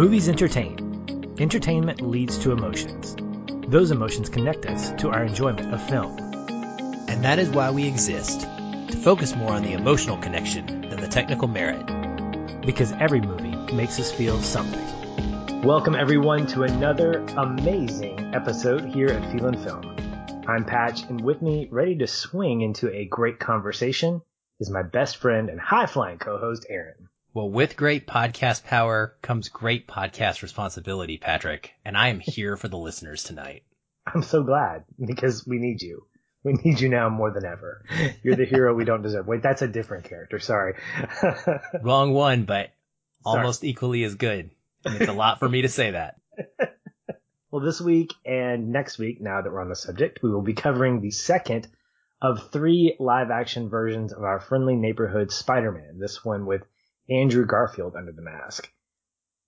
Movies entertain. Entertainment leads to emotions. Those emotions connect us to our enjoyment of film. And that is why we exist to focus more on the emotional connection than the technical merit. Because every movie makes us feel something. Welcome, everyone, to another amazing episode here at Feel and Film. I'm Patch, and with me, ready to swing into a great conversation, is my best friend and high flying co host, Aaron. Well, with great podcast power comes great podcast responsibility, Patrick, and I am here for the listeners tonight. I'm so glad because we need you. We need you now more than ever. You're the hero we don't deserve. Wait, that's a different character. Sorry. Wrong one, but almost equally as good. It's a lot for me to say that. well, this week and next week, now that we're on the subject, we will be covering the second of three live action versions of our friendly neighborhood Spider-Man. This one with Andrew Garfield under the mask.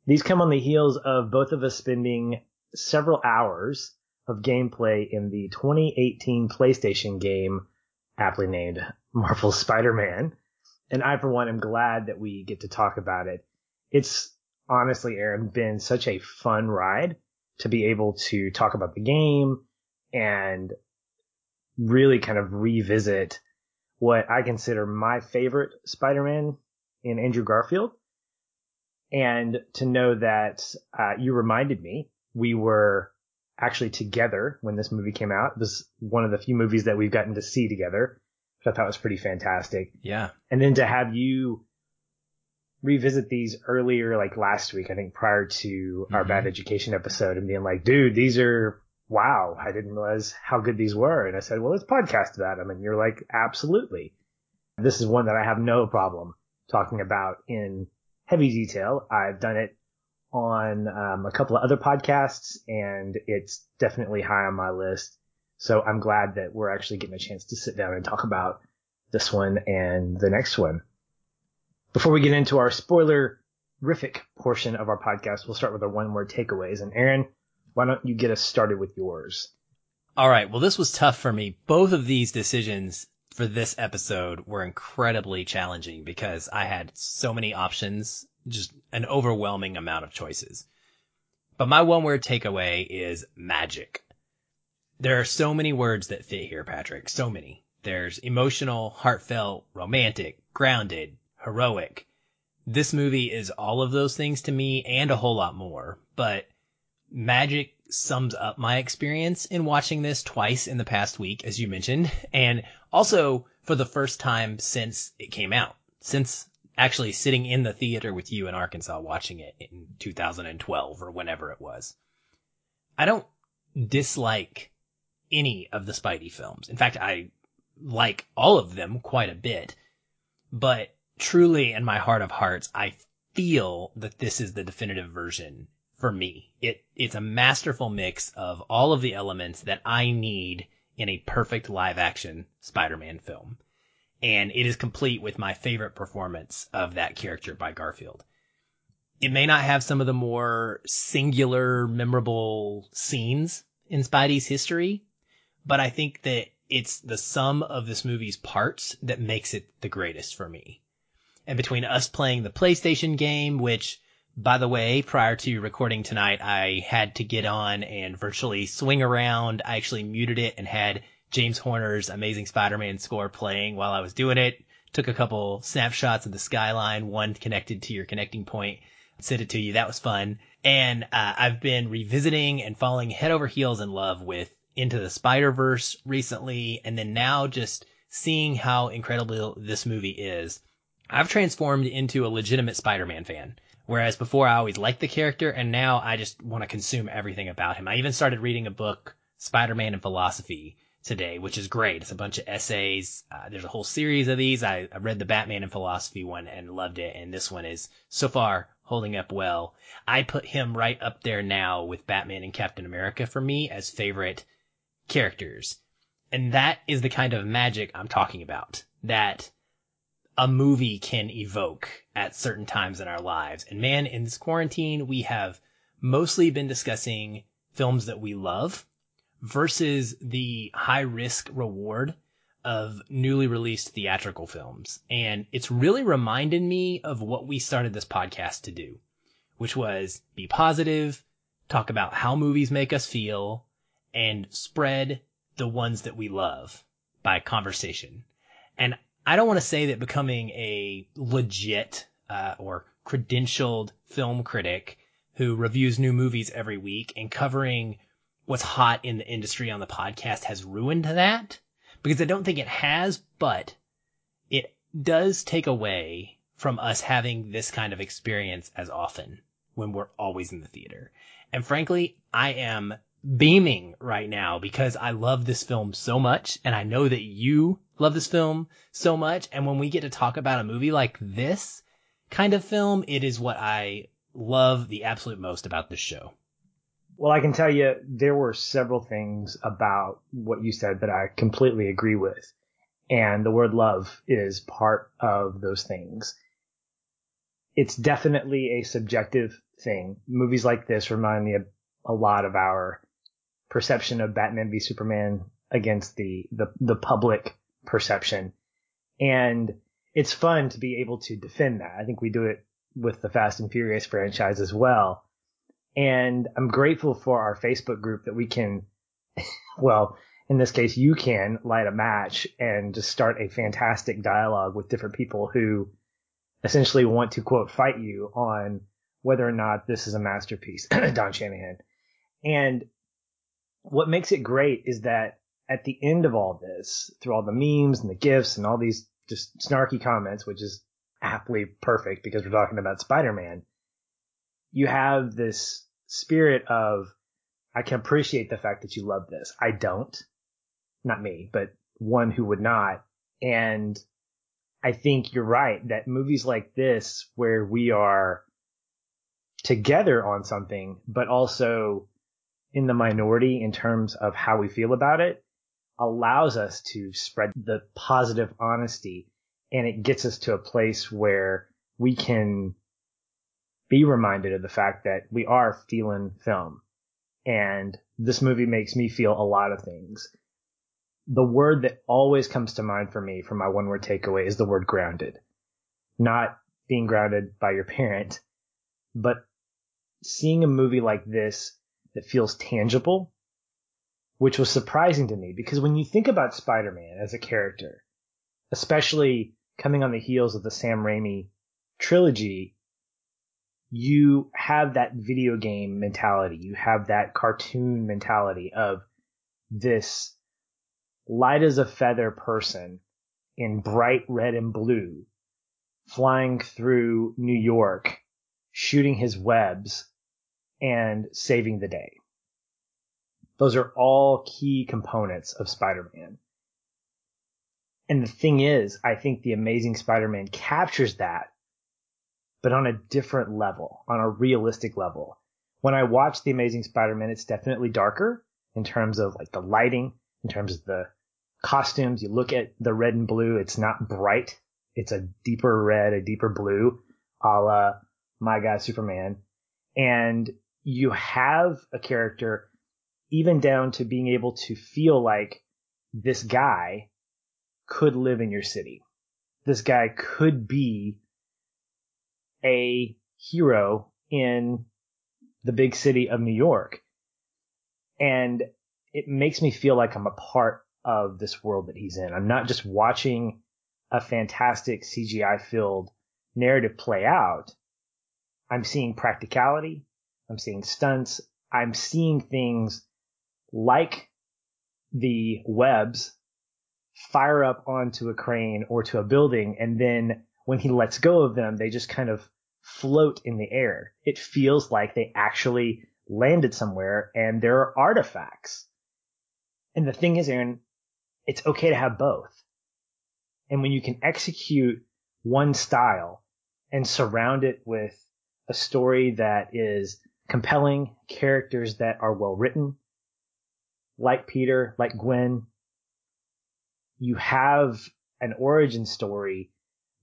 These come on the heels of both of us spending several hours of gameplay in the 2018 PlayStation game, aptly named Marvel Spider-Man. And I, for one, am glad that we get to talk about it. It's honestly, Aaron, been such a fun ride to be able to talk about the game and really kind of revisit what I consider my favorite Spider-Man in Andrew Garfield. And to know that uh, you reminded me, we were actually together when this movie came out. This is one of the few movies that we've gotten to see together, which I thought was pretty fantastic. Yeah. And then to have you revisit these earlier, like last week, I think prior to mm-hmm. our bad education episode and being like, dude, these are, wow, I didn't realize how good these were. And I said, well, let's podcast about them. And you're like, absolutely. This is one that I have no problem talking about in heavy detail. I've done it on um, a couple of other podcasts, and it's definitely high on my list. So I'm glad that we're actually getting a chance to sit down and talk about this one and the next one. Before we get into our spoiler-rific portion of our podcast, we'll start with our one-word takeaways. And Aaron, why don't you get us started with yours? All right. Well, this was tough for me. Both of these decisions for this episode were incredibly challenging because I had so many options, just an overwhelming amount of choices. But my one word takeaway is magic. There are so many words that fit here, Patrick. So many. There's emotional, heartfelt, romantic, grounded, heroic. This movie is all of those things to me and a whole lot more, but magic sums up my experience in watching this twice in the past week, as you mentioned, and also for the first time since it came out, since actually sitting in the theater with you in Arkansas watching it in 2012 or whenever it was. I don't dislike any of the Spidey films. In fact, I like all of them quite a bit, but truly in my heart of hearts, I feel that this is the definitive version for me. It it's a masterful mix of all of the elements that I need in a perfect live action Spider-Man film. And it is complete with my favorite performance of that character by Garfield. It may not have some of the more singular, memorable scenes in Spidey's history, but I think that it's the sum of this movie's parts that makes it the greatest for me. And between us playing the PlayStation game, which by the way, prior to recording tonight, I had to get on and virtually swing around. I actually muted it and had James Horner's Amazing Spider-Man score playing while I was doing it. Took a couple snapshots of the skyline, one connected to your connecting point. Sent it to you. That was fun. And uh, I've been revisiting and falling head over heels in love with Into the Spider-Verse recently, and then now just seeing how incredible this movie is. I've transformed into a legitimate Spider-Man fan. Whereas before I always liked the character and now I just want to consume everything about him. I even started reading a book, Spider-Man and Philosophy today, which is great. It's a bunch of essays. Uh, there's a whole series of these. I, I read the Batman and Philosophy one and loved it. And this one is so far holding up well. I put him right up there now with Batman and Captain America for me as favorite characters. And that is the kind of magic I'm talking about. That a movie can evoke at certain times in our lives. And man, in this quarantine, we have mostly been discussing films that we love versus the high risk reward of newly released theatrical films. And it's really reminded me of what we started this podcast to do, which was be positive, talk about how movies make us feel, and spread the ones that we love by conversation. And I don't want to say that becoming a legit uh, or credentialed film critic who reviews new movies every week and covering what's hot in the industry on the podcast has ruined that because I don't think it has, but it does take away from us having this kind of experience as often when we're always in the theater. And frankly, I am beaming right now because I love this film so much and I know that you love this film so much. And when we get to talk about a movie like this kind of film, it is what I love the absolute most about this show. Well, I can tell you there were several things about what you said that I completely agree with. And the word love is part of those things. It's definitely a subjective thing. Movies like this remind me of a lot of our perception of Batman v Superman against the, the, the public perception. And it's fun to be able to defend that. I think we do it with the Fast and Furious franchise as well. And I'm grateful for our Facebook group that we can, well, in this case, you can light a match and just start a fantastic dialogue with different people who essentially want to quote fight you on whether or not this is a masterpiece, Don Shanahan. And what makes it great is that at the end of all this, through all the memes and the gifs and all these just snarky comments, which is aptly perfect because we're talking about Spider-Man, you have this spirit of, I can appreciate the fact that you love this. I don't. Not me, but one who would not. And I think you're right that movies like this, where we are together on something, but also in the minority in terms of how we feel about it, allows us to spread the positive honesty and it gets us to a place where we can be reminded of the fact that we are feeling film. And this movie makes me feel a lot of things. The word that always comes to mind for me from my one word takeaway is the word grounded. Not being grounded by your parent, but seeing a movie like this that feels tangible, which was surprising to me because when you think about Spider-Man as a character, especially coming on the heels of the Sam Raimi trilogy, you have that video game mentality. You have that cartoon mentality of this light as a feather person in bright red and blue flying through New York, shooting his webs and saving the day. Those are all key components of Spider-Man. And the thing is, I think the Amazing Spider-Man captures that but on a different level, on a realistic level. When I watch The Amazing Spider-Man, it's definitely darker in terms of like the lighting, in terms of the costumes. You look at the red and blue, it's not bright. It's a deeper red, a deeper blue, a la My God Superman. And you have a character even down to being able to feel like this guy could live in your city. This guy could be a hero in the big city of New York. And it makes me feel like I'm a part of this world that he's in. I'm not just watching a fantastic CGI filled narrative play out. I'm seeing practicality. I'm seeing stunts. I'm seeing things like the webs fire up onto a crane or to a building and then when he lets go of them, they just kind of float in the air. It feels like they actually landed somewhere and there are artifacts. And the thing is, Aaron, it's okay to have both. And when you can execute one style and surround it with a story that is compelling, characters that are well written, like Peter, like Gwen, you have an origin story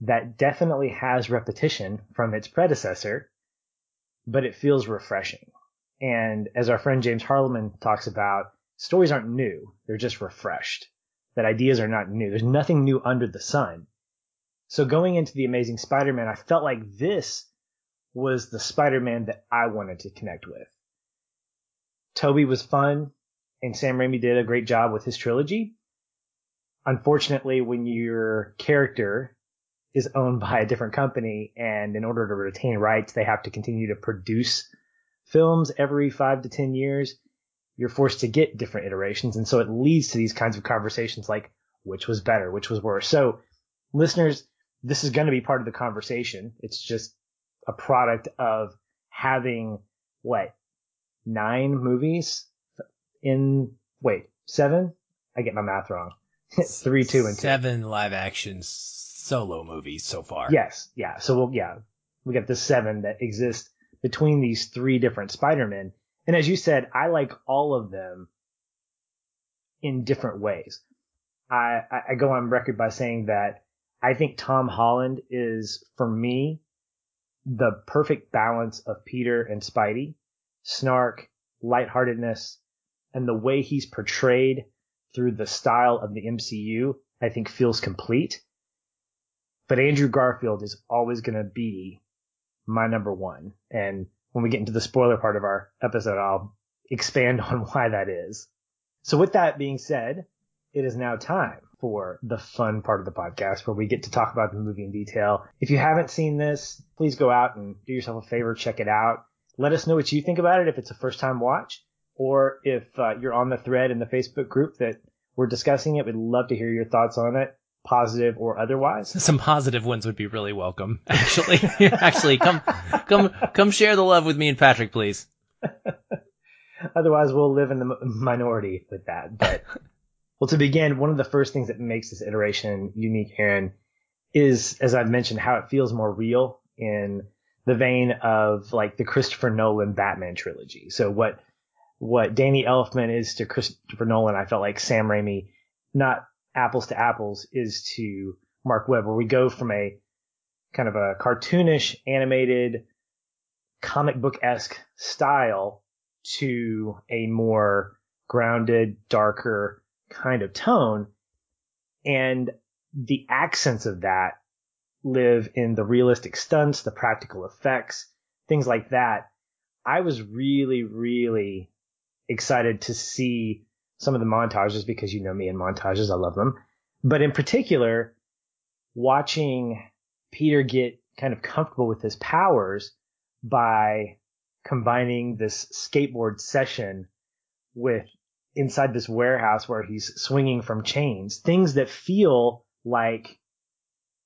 that definitely has repetition from its predecessor, but it feels refreshing. And as our friend James Harleman talks about, stories aren't new. They're just refreshed. That ideas are not new. There's nothing new under the sun. So going into the Amazing Spider-Man, I felt like this was the Spider-Man that I wanted to connect with. Tobey was fun and Sam Raimi did a great job with his trilogy. Unfortunately, when your character is owned by a different company and in order to retain rights, they have to continue to produce films every five to 10 years, you're forced to get different iterations. And so it leads to these kinds of conversations like which was better, which was worse. So listeners, this is going to be part of the conversation. It's just a product of having what nine movies in wait seven. I get my math wrong. Three, two, and two. Seven live action solo movies so far. Yes, yeah. So we'll yeah we got the seven that exist between these three different Spider-Men. And as you said, I like all of them in different ways. I, I go on record by saying that I think Tom Holland is, for me, the perfect balance of Peter and Spidey, snark, lightheartedness, and the way he's portrayed through the style of the MCU, I think feels complete. But Andrew Garfield is always going to be my number one. And when we get into the spoiler part of our episode, I'll expand on why that is. So with that being said, it is now time for the fun part of the podcast where we get to talk about the movie in detail. If you haven't seen this, please go out and do yourself a favor, check it out. Let us know what you think about it if it's a first time watch or if uh, you're on the thread in the Facebook group that we're discussing it. We'd love to hear your thoughts on it positive or otherwise. Some positive ones would be really welcome. Actually, actually, come, come, come share the love with me and Patrick, please. otherwise, we'll live in the minority with that. But well, to begin, one of the first things that makes this iteration unique, Aaron, is as I've mentioned, how it feels more real in the vein of like the Christopher Nolan Batman trilogy. So what what Danny Elfman is to Christopher Nolan, I felt like Sam Raimi, not apples to apples is to Mark Webb, where we go from a kind of a cartoonish, animated, comic book esque style to a more grounded, darker kind of tone. And the accents of that live in the realistic stunts, the practical effects, things like that. I was really, really excited to see some of the montages because you know me and montages. I love them. But in particular, watching Peter get kind of comfortable with his powers by combining this skateboard session with inside this warehouse where he's swinging from chains, things that feel like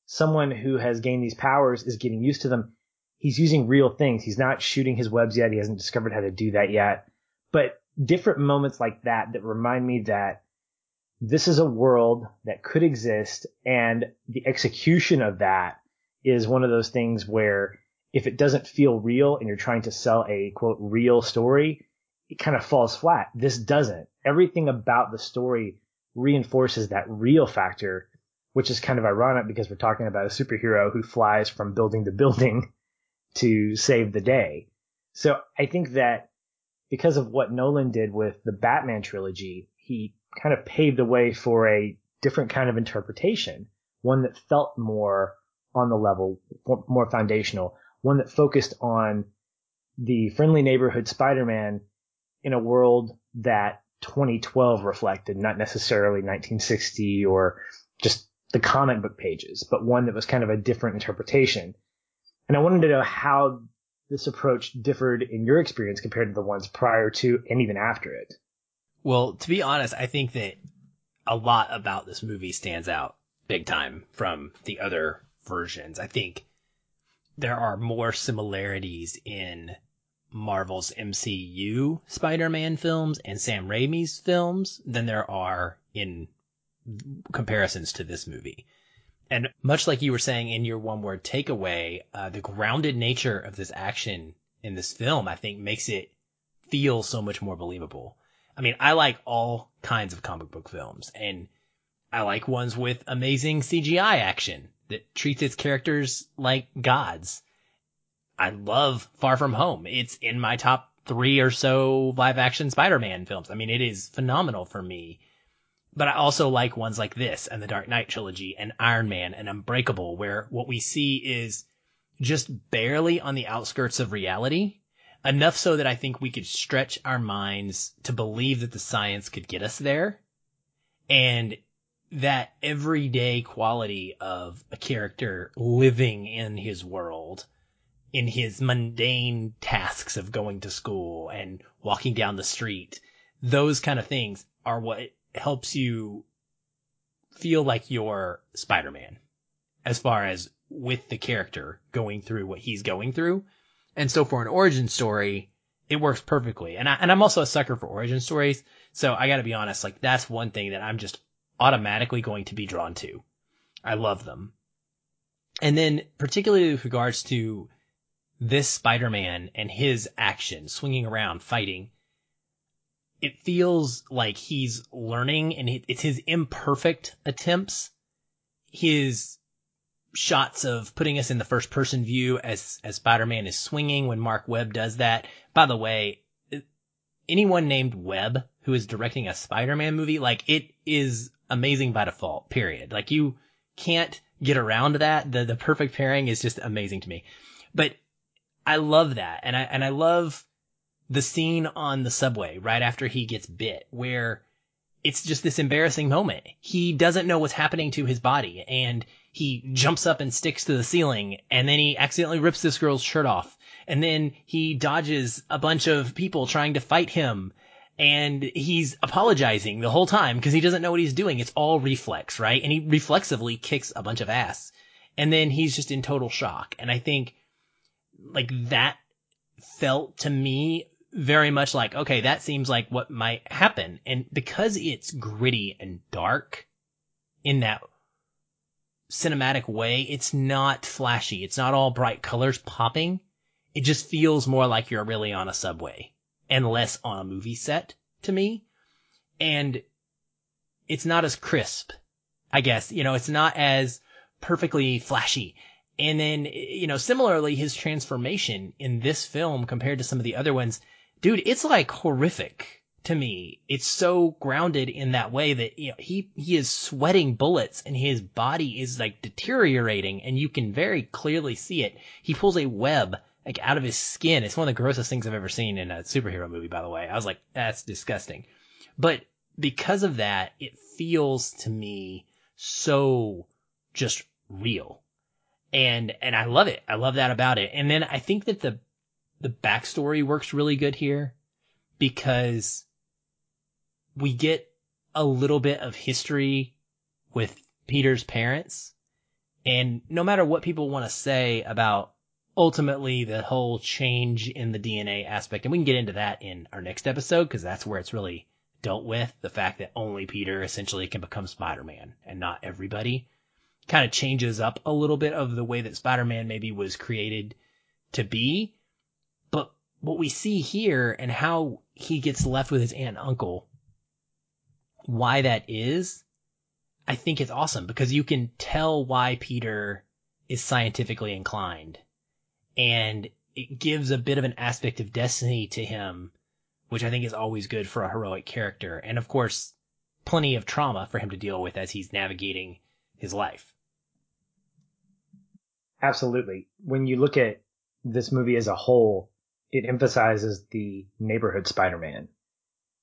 someone who has gained these powers is getting used to them. He's using real things. He's not shooting his webs yet. He hasn't discovered how to do that yet. But different moments like that that remind me that this is a world that could exist and the execution of that is one of those things where if it doesn't feel real and you're trying to sell a quote real story, it kind of falls flat. This doesn't. Everything about the story reinforces that real factor, which is kind of ironic because we're talking about a superhero who flies from building to building to save the day. So I think that because of what Nolan did with the Batman trilogy, he kind of paved the way for a different kind of interpretation, one that felt more on the level, more foundational, one that focused on the friendly neighborhood Spider-Man in a world that 2012 reflected, not necessarily 1960 or just the comic book pages, but one that was kind of a different interpretation. And I wanted to know how this approach differed in your experience compared to the ones prior to and even after it? Well, to be honest, I think that a lot about this movie stands out big time from the other versions. I think there are more similarities in Marvel's MCU Spider-Man films and Sam Raimi's films than there are in comparisons to this movie. And much like you were saying in your one word takeaway, uh, the grounded nature of this action in this film, I think makes it feel so much more believable. I mean, I like all kinds of comic book films and I like ones with amazing CGI action that treats its characters like gods. I love Far From Home. It's in my top three or so live action Spider-Man films. I mean, it is phenomenal for me but I also like ones like this and the Dark Knight trilogy and Iron Man and Unbreakable, where what we see is just barely on the outskirts of reality, enough so that I think we could stretch our minds to believe that the science could get us there. And that everyday quality of a character living in his world, in his mundane tasks of going to school and walking down the street, those kind of things are what helps you feel like you're Spider-Man as far as with the character going through what he's going through. And so for an origin story, it works perfectly. And I, and I'm also a sucker for origin stories. So I gotta be honest, like that's one thing that I'm just automatically going to be drawn to. I love them. And then particularly with regards to this Spider-Man and his action, swinging around, fighting, it feels like he's learning and it's his imperfect attempts, his shots of putting us in the first person view as, as Spider-Man is swinging when Mark Webb does that. By the way, anyone named Webb who is directing a Spider-Man movie, like it is amazing by default, period. Like you can't get around that. The, the perfect pairing is just amazing to me. But I love that. And I, and I love the scene on the subway right after he gets bit where it's just this embarrassing moment. He doesn't know what's happening to his body and he jumps up and sticks to the ceiling and then he accidentally rips this girl's shirt off and then he dodges a bunch of people trying to fight him and he's apologizing the whole time because he doesn't know what he's doing. It's all reflex, right? And he reflexively kicks a bunch of ass and then he's just in total shock. And I think like that felt to me very much like, okay, that seems like what might happen. And because it's gritty and dark in that cinematic way, it's not flashy. It's not all bright colors popping. It just feels more like you're really on a subway and less on a movie set to me. And it's not as crisp, I guess. You know, it's not as perfectly flashy. And then, you know, similarly, his transformation in this film compared to some of the other ones, dude, it's like horrific to me. It's so grounded in that way that, you know, he, he is sweating bullets and his body is like deteriorating and you can very clearly see it. He pulls a web like out of his skin. It's one of the grossest things I've ever seen in a superhero movie, by the way. I was like, that's disgusting. But because of that, it feels to me so just real and and I love it. I love that about it. And then I think that the the backstory works really good here because we get a little bit of history with Peter's parents. And no matter what people want to say about ultimately the whole change in the DNA aspect, and we can get into that in our next episode because that's where it's really dealt with the fact that only Peter essentially can become Spider-Man and not everybody kind of changes up a little bit of the way that Spider-Man maybe was created to be. But what we see here and how he gets left with his aunt and uncle, why that is, I think it's awesome because you can tell why Peter is scientifically inclined and it gives a bit of an aspect of destiny to him, which I think is always good for a heroic character. And of course, plenty of trauma for him to deal with as he's navigating his life. Absolutely. When you look at this movie as a whole, it emphasizes the neighborhood Spider-Man.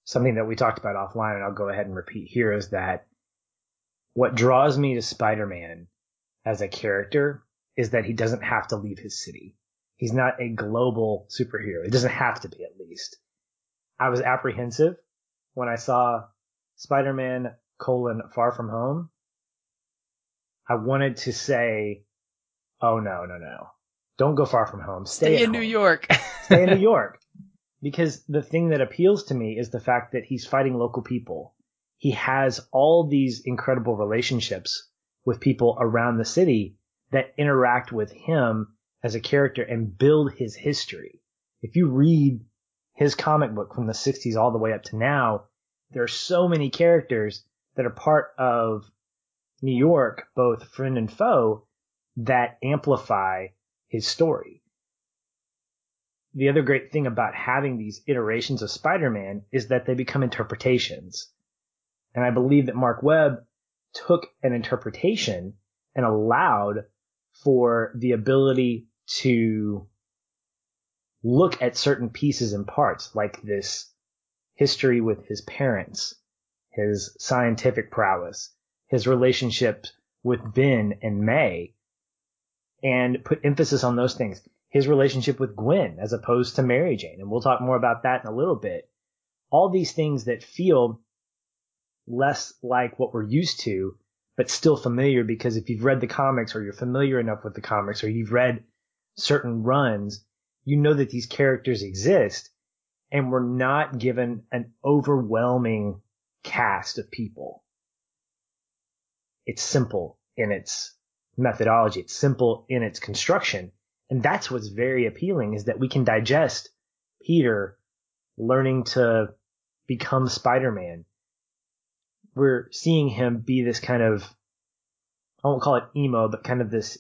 Something that we talked about offline and I'll go ahead and repeat here is that what draws me to Spider-Man as a character is that he doesn't have to leave his city. He's not a global superhero. It doesn't have to be at least. I was apprehensive when I saw Spider-Man colon far from home. I wanted to say Oh no, no, no. Don't go far from home. Stay, Stay in home. New York. Stay in New York. Because the thing that appeals to me is the fact that he's fighting local people. He has all these incredible relationships with people around the city that interact with him as a character and build his history. If you read his comic book from the 60s all the way up to now, there are so many characters that are part of New York, both friend and foe, that amplify his story. The other great thing about having these iterations of Spider-Man is that they become interpretations. And I believe that Mark Webb took an interpretation and allowed for the ability to look at certain pieces and parts, like this history with his parents, his scientific prowess, his relationship with Ben and May, and put emphasis on those things. His relationship with Gwen as opposed to Mary Jane. And we'll talk more about that in a little bit. All these things that feel less like what we're used to, but still familiar because if you've read the comics or you're familiar enough with the comics or you've read certain runs, you know that these characters exist and we're not given an overwhelming cast of people. It's simple in its methodology. It's simple in its construction. And that's what's very appealing is that we can digest Peter learning to become Spider-Man. We're seeing him be this kind of, I won't call it emo, but kind of this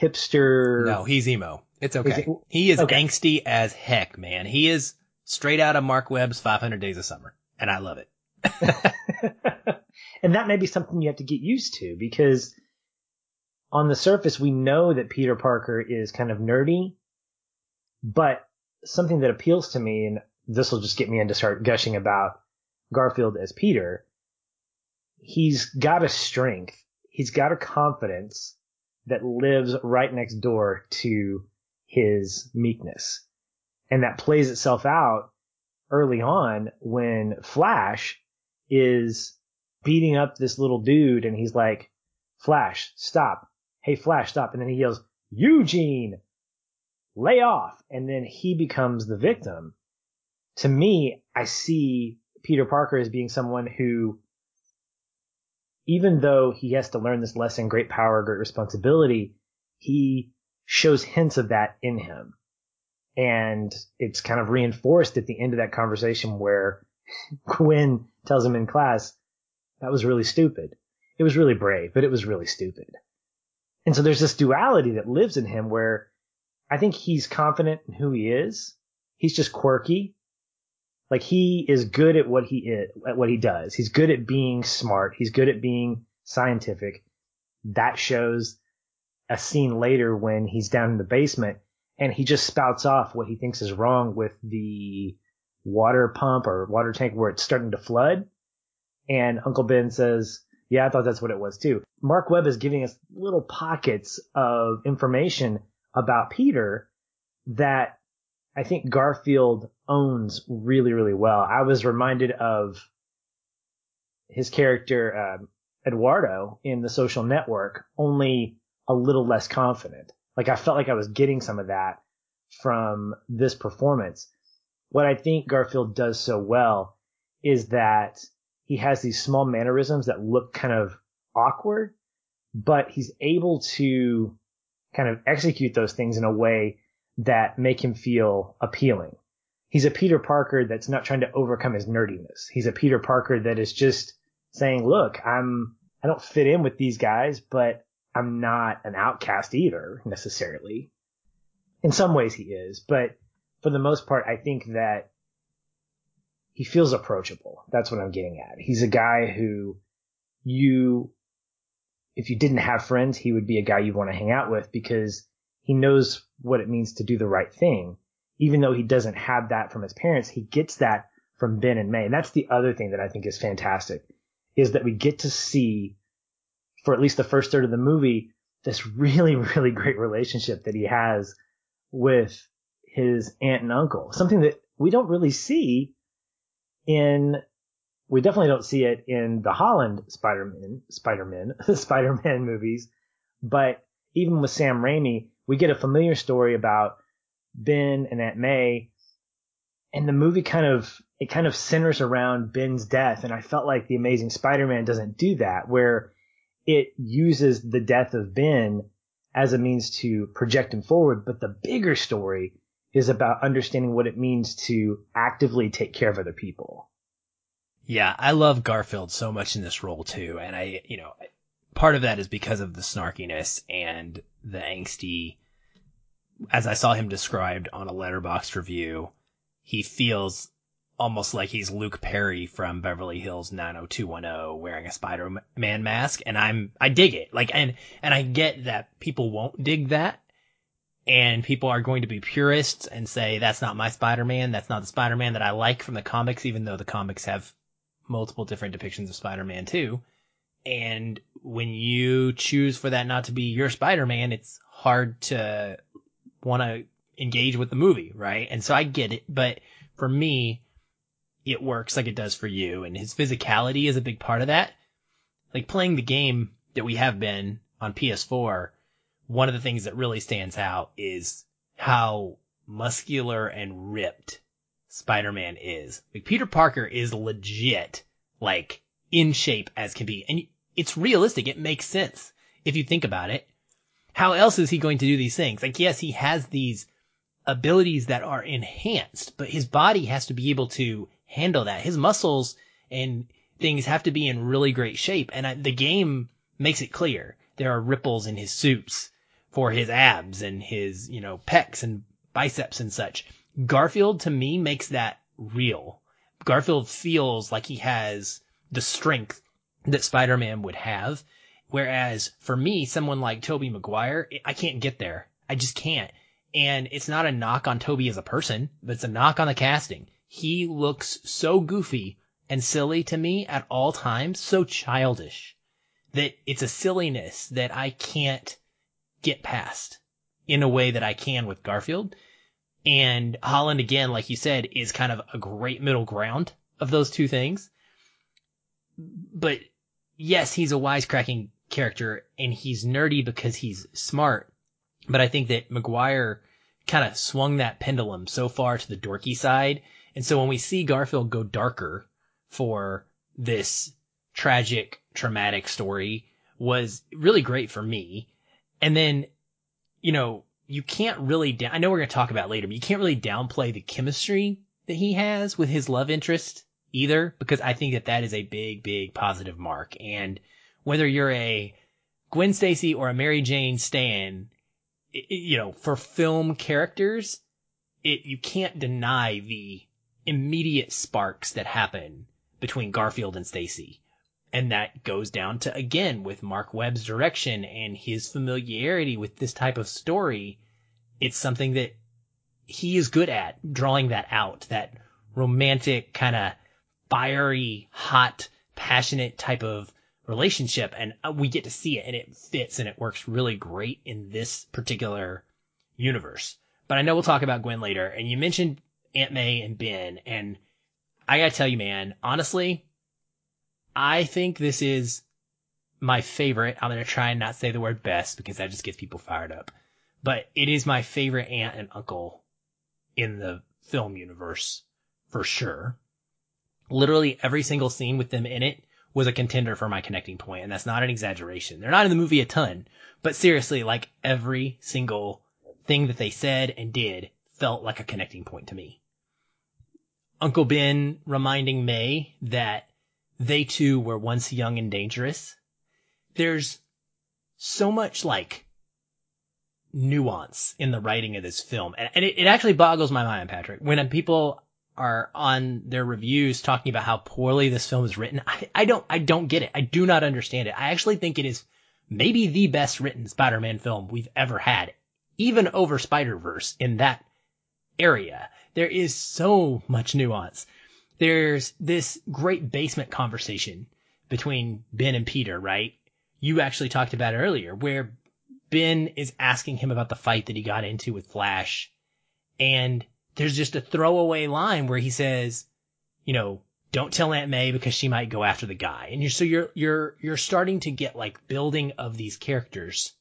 hipster. No, he's emo. It's okay. It, he is okay. angsty as heck, man. He is straight out of Mark Webb's 500 Days of Summer, and I love it. and that may be something you have to get used to because on the surface, we know that Peter Parker is kind of nerdy, but something that appeals to me, and this will just get me into start gushing about Garfield as Peter. He's got a strength. He's got a confidence that lives right next door to his meekness. And that plays itself out early on when Flash is beating up this little dude and he's like, Flash, stop hey, Flash, stop. And then he yells, Eugene, lay off. And then he becomes the victim. To me, I see Peter Parker as being someone who, even though he has to learn this lesson, great power, great responsibility, he shows hints of that in him. And it's kind of reinforced at the end of that conversation where Gwen tells him in class, that was really stupid. It was really brave, but it was really stupid. And so there's this duality that lives in him where I think he's confident in who he is. He's just quirky. Like he is good at what he is, at what he does. He's good at being smart. He's good at being scientific. That shows a scene later when he's down in the basement and he just spouts off what he thinks is wrong with the water pump or water tank where it's starting to flood. And Uncle Ben says, yeah, I thought that's what it was too. Mark Webb is giving us little pockets of information about Peter that I think Garfield owns really, really well. I was reminded of his character, um, Eduardo in the social network, only a little less confident. Like I felt like I was getting some of that from this performance. What I think Garfield does so well is that he has these small mannerisms that look kind of awkward, but he's able to kind of execute those things in a way that make him feel appealing. He's a Peter Parker that's not trying to overcome his nerdiness. He's a Peter Parker that is just saying, look, I'm, I don't fit in with these guys, but I'm not an outcast either necessarily. In some ways he is, but for the most part, I think that he feels approachable. That's what I'm getting at. He's a guy who you, if you didn't have friends, he would be a guy you'd want to hang out with because he knows what it means to do the right thing. Even though he doesn't have that from his parents, he gets that from Ben and May. And that's the other thing that I think is fantastic is that we get to see for at least the first third of the movie, this really, really great relationship that he has with his aunt and uncle. Something that we don't really see in we definitely don't see it in the Holland Spider-Man, Spider-Man, Spider-Man movies, but even with Sam Raimi, we get a familiar story about Ben and Aunt May, and the movie kind of it kind of centers around Ben's death, and I felt like the Amazing Spider-Man doesn't do that, where it uses the death of Ben as a means to project him forward, but the bigger story is about understanding what it means to actively take care of other people. Yeah, I love Garfield so much in this role too, and I, you know, part of that is because of the snarkiness and the angsty. As I saw him described on a Letterboxd review, he feels almost like he's Luke Perry from Beverly Hills 90210 wearing a Spider-Man mask, and I'm I dig it. Like, and and I get that people won't dig that, and people are going to be purists and say that's not my Spider-Man, that's not the Spider-Man that I like from the comics, even though the comics have multiple different depictions of Spider-Man too. And when you choose for that not to be your Spider-Man, it's hard to want to engage with the movie, right? And so I get it, but for me, it works like it does for you. And his physicality is a big part of that. Like playing the game that we have been on PS4, one of the things that really stands out is how muscular and ripped Spider-Man is. Like Peter Parker is legit, like in shape as can be. And it's realistic. It makes sense if you think about it. How else is he going to do these things? Like, yes, he has these abilities that are enhanced, but his body has to be able to handle that. His muscles and things have to be in really great shape. And I, the game makes it clear there are ripples in his suits for his abs and his, you know, pecs and biceps and such. Garfield to me makes that real. Garfield feels like he has the strength that Spider-Man would have. Whereas for me, someone like Tobey Maguire, I can't get there. I just can't. And it's not a knock on Tobey as a person, but it's a knock on the casting. He looks so goofy and silly to me at all times, so childish that it's a silliness that I can't get past in a way that I can with Garfield. And Holland, again, like you said, is kind of a great middle ground of those two things. But yes, he's a wisecracking character and he's nerdy because he's smart. But I think that Maguire kind of swung that pendulum so far to the dorky side. And so when we see Garfield go darker for this tragic, traumatic story was really great for me. And then, you know, you can't really, da- I know we're going to talk about later, but you can't really downplay the chemistry that he has with his love interest either, because I think that that is a big, big positive mark. And whether you're a Gwen Stacy or a Mary Jane Stan, it, you know, for film characters, it, you can't deny the immediate sparks that happen between Garfield and Stacy. And that goes down to, again, with Mark Webb's direction and his familiarity with this type of story. It's something that he is good at drawing that out, that romantic kind of fiery, hot, passionate type of relationship. And uh, we get to see it and it fits and it works really great in this particular universe. But I know we'll talk about Gwen later. And you mentioned Aunt May and Ben. And I gotta tell you, man, honestly, I think this is my favorite. I'm to try and not say the word best because that just gets people fired up. But it is my favorite aunt and uncle in the film universe for sure. Literally every single scene with them in it was a contender for my connecting point, and that's not an exaggeration. They're not in the movie a ton, but seriously, like every single thing that they said and did felt like a connecting point to me. Uncle Ben reminding May that they too were once young and dangerous. There's so much like nuance in the writing of this film. And, it, it actually boggles my mind, Patrick, when uh, people are on their reviews talking about how poorly this film is written. I, I don't, I don't get it. I do not understand it. I actually think it is maybe the best written Spider-Man film we've ever had, even over Spider-Verse in that area. There is so much nuance there's this great basement conversation between Ben and Peter, right? You actually talked about earlier where Ben is asking him about the fight that he got into with Flash. And there's just a throwaway line where he says, you know, don't tell Aunt May because she might go after the guy. And you're, so you're, you're, you're starting to get like building of these characters,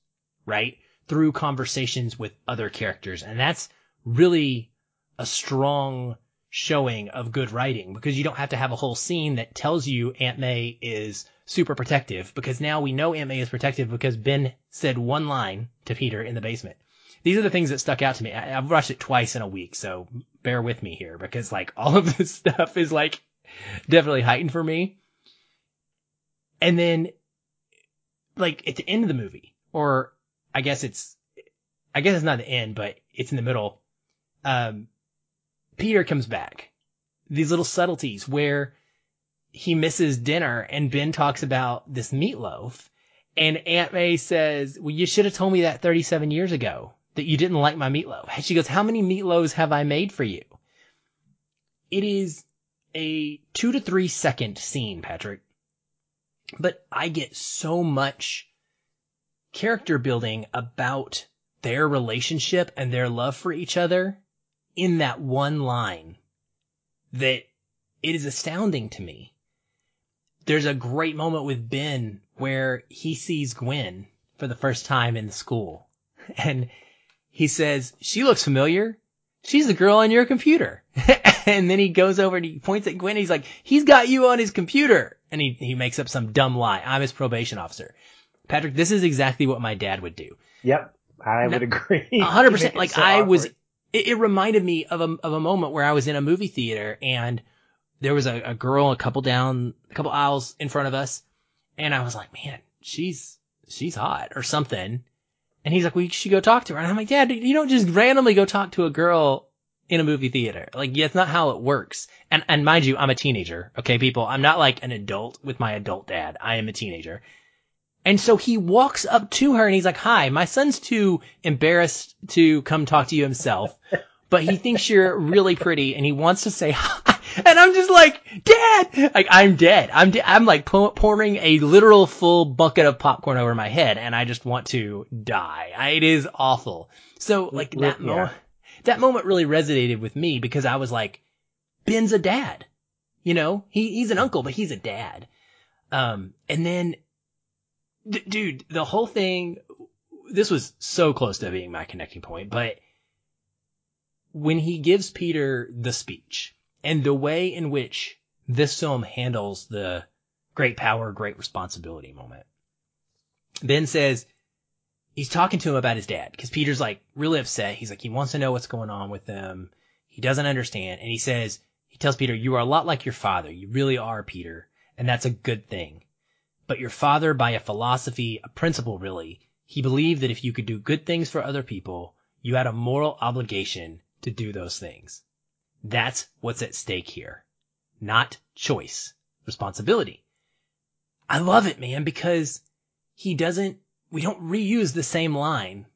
right? Through conversations with other characters. And that's really a strong showing of good writing because you don't have to have a whole scene that tells you Aunt May is super protective because now we know Aunt May is protective because Ben said one line to Peter in the basement. These are the things that stuck out to me. I, have watched it twice in a week, so bear with me here because like all of this stuff is like definitely heightened for me. And then like at the end of the movie, or I guess it's, I guess it's not the end, but it's in the middle. Um, Peter comes back. These little subtleties where he misses dinner and Ben talks about this meatloaf and Aunt May says, well, you should have told me that 37 years ago that you didn't like my meatloaf. And she goes, how many meatloaves have I made for you? It is a two to three second scene, Patrick. But I get so much character building about their relationship and their love for each other in that one line that it is astounding to me. There's a great moment with Ben where he sees Gwen for the first time in the school and he says, she looks familiar. She's the girl on your computer. and then he goes over and he points at Gwen. And he's like, he's got you on his computer. And he, he makes up some dumb lie. I'm his probation officer. Patrick, this is exactly what my dad would do. Yep. I would agree. hundred percent. Like so I was, it, it, reminded me of a, of a moment where I was in a movie theater and there was a, a girl a couple down, a couple aisles in front of us. And I was like, man, she's, she's hot or something. And he's like, you should go talk to her. And I'm like, Dad, you don't just randomly go talk to a girl in a movie theater. Like, yeah, not how it works. And, and mind you, I'm a teenager. Okay, people. I'm not like an adult with my adult dad. I am a teenager. And so he walks up to her and he's like, hi, my son's too embarrassed to come talk to you himself, but he thinks you're really pretty and he wants to say hi. And I'm just like, Dad! Like, I'm dead. I'm, de- I'm like pouring a literal full bucket of popcorn over my head and I just want to die. I, it is awful. So, like, that yeah. moment, that moment really resonated with me because I was like, Ben's a dad. You know, he, he's an uncle, but he's a dad. Um, and then, d- dude, the whole thing, this was so close to being my connecting point, but when he gives Peter the speech, and the way in which this film handles the great power, great responsibility moment. Ben says he's talking to him about his dad because Peter's like really upset. He's like, he wants to know what's going on with them. He doesn't understand. And he says, he tells Peter, you are a lot like your father. You really are, Peter. And that's a good thing. But your father, by a philosophy, a principle really, he believed that if you could do good things for other people, you had a moral obligation to do those things. That's what's at stake here. Not choice. Responsibility. I love it, man, because he doesn't, we don't reuse the same line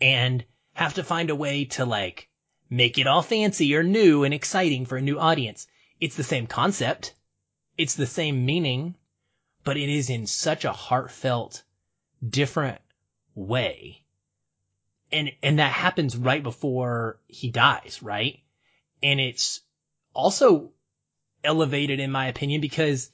and have to find a way to like make it all fancy or new and exciting for a new audience. It's the same concept. It's the same meaning, but it is in such a heartfelt, different way. And, and that happens right before he dies, right? and it's also elevated in my opinion because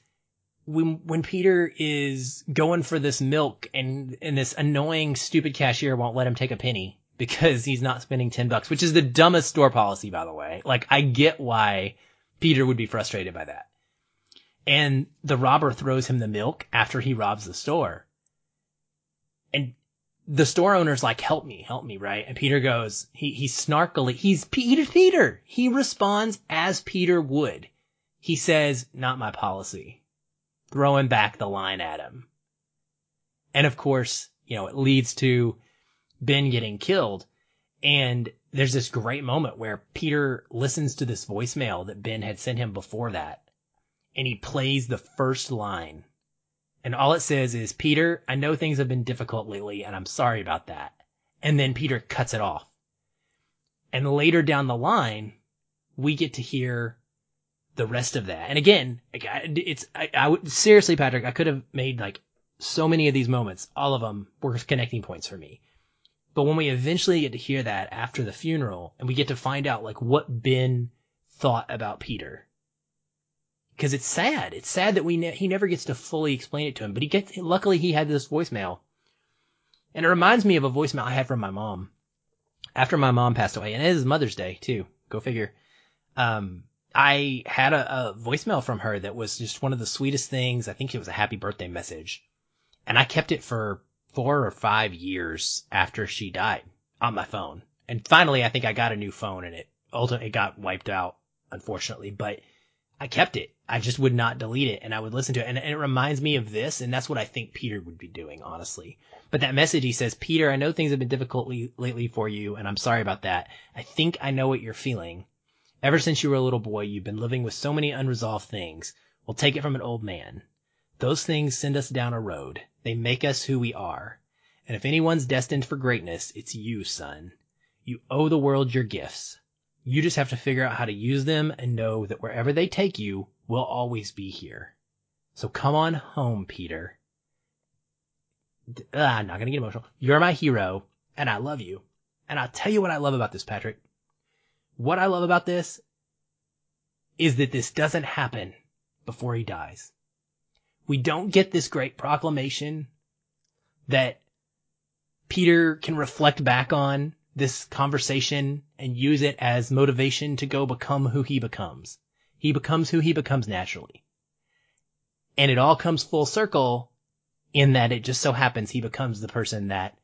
when when Peter is going for this milk and and this annoying stupid cashier won't let him take a penny because he's not spending 10 bucks, which is the dumbest store policy by the way. Like I get why Peter would be frustrated by that. And the robber throws him the milk after he robs the store. And the store owner's like, help me, help me, right? And Peter goes, he, he's snarkily, he's Peter, Peter. He responds as Peter would. He says, not my policy. Throwing back the line at him. And of course, you know, it leads to Ben getting killed. And there's this great moment where Peter listens to this voicemail that Ben had sent him before that. And he plays the first line and all it says is, Peter, I know things have been difficult lately and I'm sorry about that. And then Peter cuts it off. And later down the line, we get to hear the rest of that. And again, it's, I, I would, seriously, Patrick, I could have made like so many of these moments. All of them were connecting points for me. But when we eventually get to hear that after the funeral and we get to find out like what Ben thought about Peter because it's sad. It's sad that we ne- he never gets to fully explain it to him. But he gets. Luckily, he had this voicemail, and it reminds me of a voicemail I had from my mom after my mom passed away, and it is Mother's Day too. Go figure. Um, I had a, a voicemail from her that was just one of the sweetest things. I think it was a happy birthday message, and I kept it for four or five years after she died on my phone. And finally, I think I got a new phone, and it ultimately got wiped out, unfortunately. But I kept it. I just would not delete it and I would listen to it. And, and, it reminds me of this. And that's what I think Peter would be doing, honestly. But that message, he says, Peter, I know things have been difficult lately for you and I'm sorry about that. I think I know what you're feeling. Ever since you were a little boy, you've been living with so many unresolved things. We'll take it from an old man. Those things send us down a road. They make us who we are. And if anyone's destined for greatness, it's you, son. You owe the world your gifts. You just have to figure out how to use them and know that wherever they take you, we'll always be here. So come on home, Peter. Uh, I'm not gonna get emotional. You're my hero, and I love you. And I'll tell you what I love about this, Patrick. What I love about this is that this doesn't happen before he dies. We don't get this great proclamation that Peter can reflect back on this conversation and use it as motivation to go become who he becomes. He becomes who he becomes naturally. And it all comes full circle in that it just so happens he becomes the person that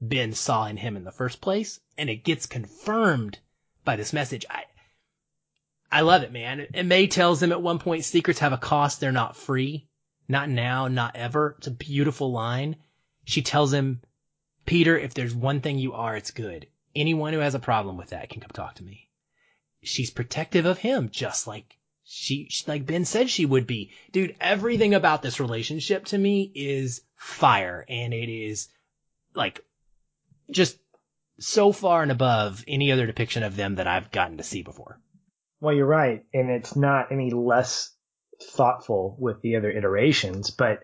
Ben saw in him in the first place. And it gets confirmed by this message. I, I love it, man. And May tells him at one point, secrets have a cost. They're not free. Not now, not ever. It's a beautiful line. She tells him, Peter, if there's one thing you are, it's good. Anyone who has a problem with that can come talk to me. She's protective of him, just like she, like Ben said she would be. Dude, everything about this relationship to me is fire and it is like just so far and above any other depiction of them that I've gotten to see before. Well, you're right. And it's not any less thoughtful with the other iterations, but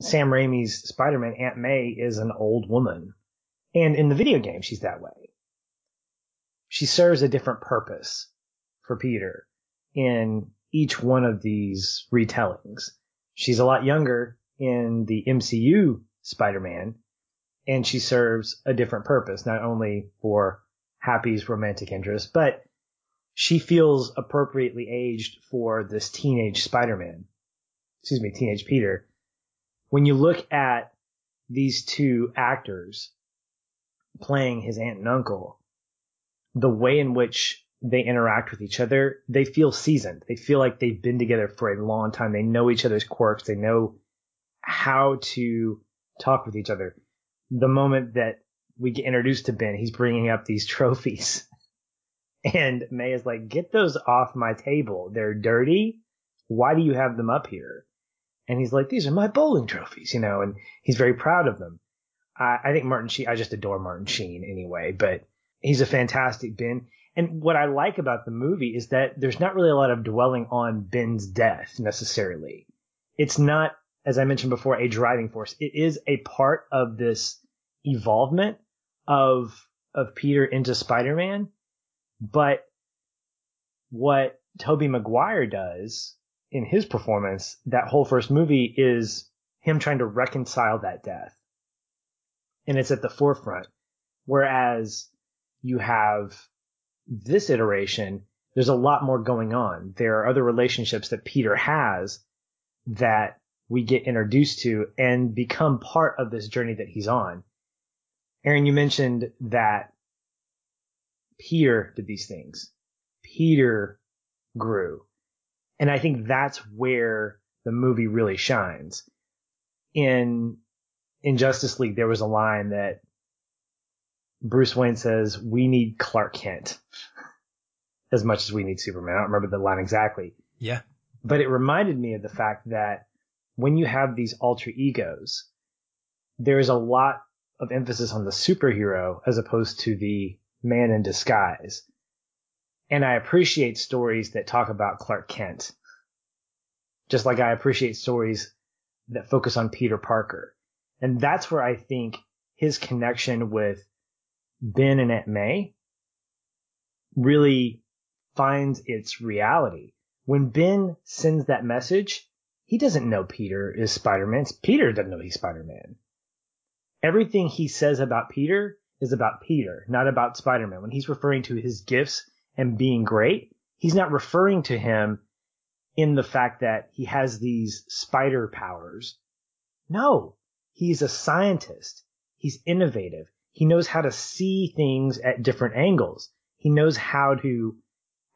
Sam Raimi's Spider-Man Aunt May is an old woman. And in the video game, she's that way. She serves a different purpose for Peter in each one of these retellings. She's a lot younger in the MCU Spider-Man, and she serves a different purpose, not only for Happy's romantic interest, but she feels appropriately aged for this teenage Spider-Man. Excuse me, teenage Peter. When you look at these two actors playing his aunt and uncle, the way in which they interact with each other, they feel seasoned. They feel like they've been together for a long time. They know each other's quirks. They know how to talk with each other. The moment that we get introduced to Ben, he's bringing up these trophies. And May is like, get those off my table. They're dirty. Why do you have them up here? And he's like, these are my bowling trophies, you know, and he's very proud of them. I, I think Martin Sheen, I just adore Martin Sheen anyway, but he's a fantastic Ben. And what I like about the movie is that there's not really a lot of dwelling on Ben's death necessarily. It's not, as I mentioned before, a driving force. It is a part of this evolvement of, of Peter into Spider-Man. But what Tobey Maguire does in his performance, that whole first movie is him trying to reconcile that death. And it's at the forefront. Whereas you have this iteration, there's a lot more going on. There are other relationships that Peter has that we get introduced to and become part of this journey that he's on. Aaron, you mentioned that Peter did these things. Peter grew. And I think that's where the movie really shines. In, in Justice League, there was a line that Bruce Wayne says, we need Clark Kent as much as we need Superman. I don't remember the line exactly. Yeah. But it reminded me of the fact that when you have these alter egos, there is a lot of emphasis on the superhero as opposed to the man in disguise. And I appreciate stories that talk about Clark Kent. Just like I appreciate stories that focus on Peter Parker. And that's where I think his connection with Ben and Aunt May really finds its reality. When Ben sends that message, he doesn't know Peter is Spider-Man. Peter doesn't know he's Spider-Man. Everything he says about Peter is about Peter, not about Spider-Man. When he's referring to his gifts and being great, he's not referring to him in the fact that he has these spider powers. No, he's a scientist. He's innovative. He knows how to see things at different angles. He knows how to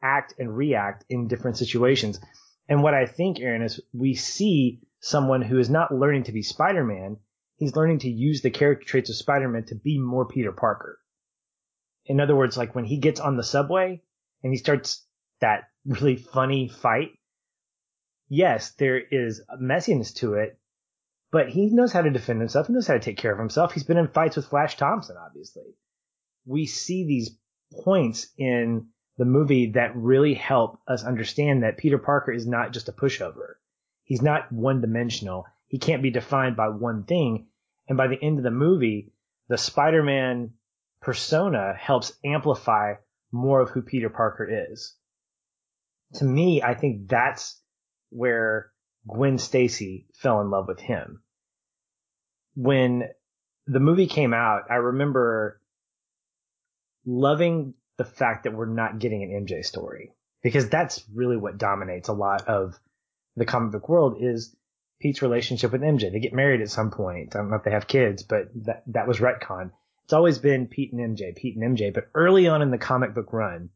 act and react in different situations. And what I think, Aaron, is we see someone who is not learning to be Spider-Man he's learning to use the character traits of Spider-Man to be more Peter Parker. In other words, like when he gets on the subway and he starts that really funny fight, yes, there is messiness to it, but he knows how to defend himself. He knows how to take care of himself. He's been in fights with Flash Thompson, obviously. we see these points in the movie that really help us understand that Peter Parker is not just a pushover. He's not one dimensional. He can't be defined by one thing. And by the end of the movie, the Spider-Man persona helps amplify more of who Peter Parker is. To me, I think that's where Gwen Stacy fell in love with him. When the movie came out, I remember loving the fact that we're not getting an MJ story because that's really what dominates a lot of the comic book world is Pete's relationship with MJ. They get married at some point. I don't know if they have kids, but that, that was retcon. It's always been Pete and MJ, Pete and MJ, but early on in the comic book run,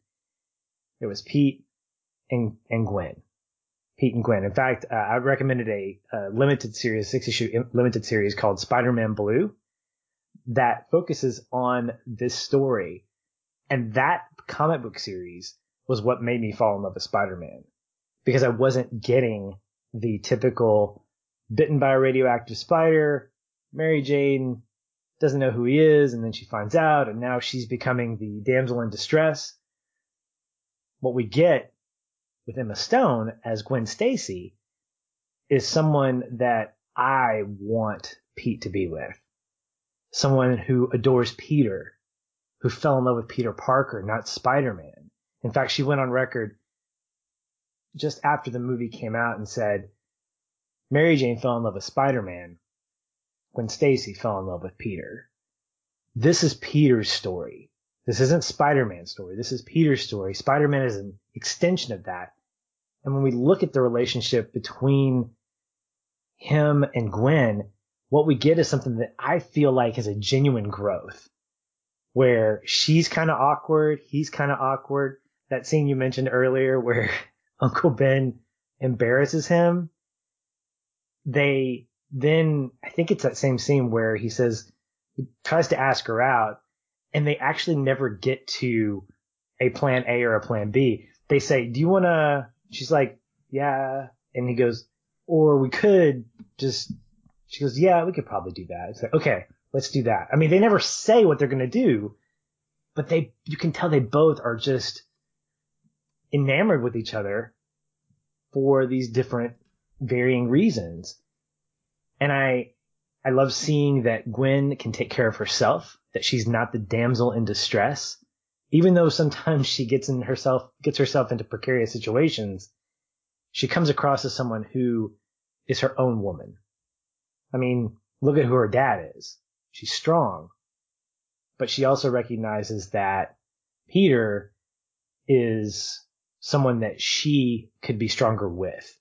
it was Pete and, and Gwen. Pete and Gwen. In fact, uh, I recommended a, a limited series, six issue limited series called Spider-Man Blue that focuses on this story. And that comic book series was what made me fall in love with Spider-Man because I wasn't getting the typical bitten by a radioactive spider, Mary Jane doesn't know who he is, and then she finds out, and now she's becoming the damsel in distress. What we get with Emma Stone as Gwen Stacy is someone that I want Pete to be with. Someone who adores Peter, who fell in love with Peter Parker, not Spider-Man. In fact, she went on record just after the movie came out and said, Mary Jane fell in love with Spider-Man when Stacy fell in love with Peter. This is Peter's story. This isn't Spider-Man's story. This is Peter's story. Spider-Man is an extension of that. And when we look at the relationship between him and Gwen, what we get is something that I feel like is a genuine growth where she's kind of awkward. He's kind of awkward. That scene you mentioned earlier where Uncle Ben embarrasses him. They then, I think it's that same scene where he says, he tries to ask her out and they actually never get to a plan A or a plan B. They say, do you want to, she's like, yeah. And he goes, or we could just, she goes, yeah, we could probably do that. It's like, okay, let's do that. I mean, they never say what they're going to do, but they, you can tell they both are just enamored with each other for these different varying reasons. And I, I love seeing that Gwen can take care of herself, that she's not the damsel in distress, even though sometimes she gets in herself, gets herself into precarious situations. She comes across as someone who is her own woman. I mean, look at who her dad is. She's strong, but she also recognizes that Peter is someone that she could be stronger with.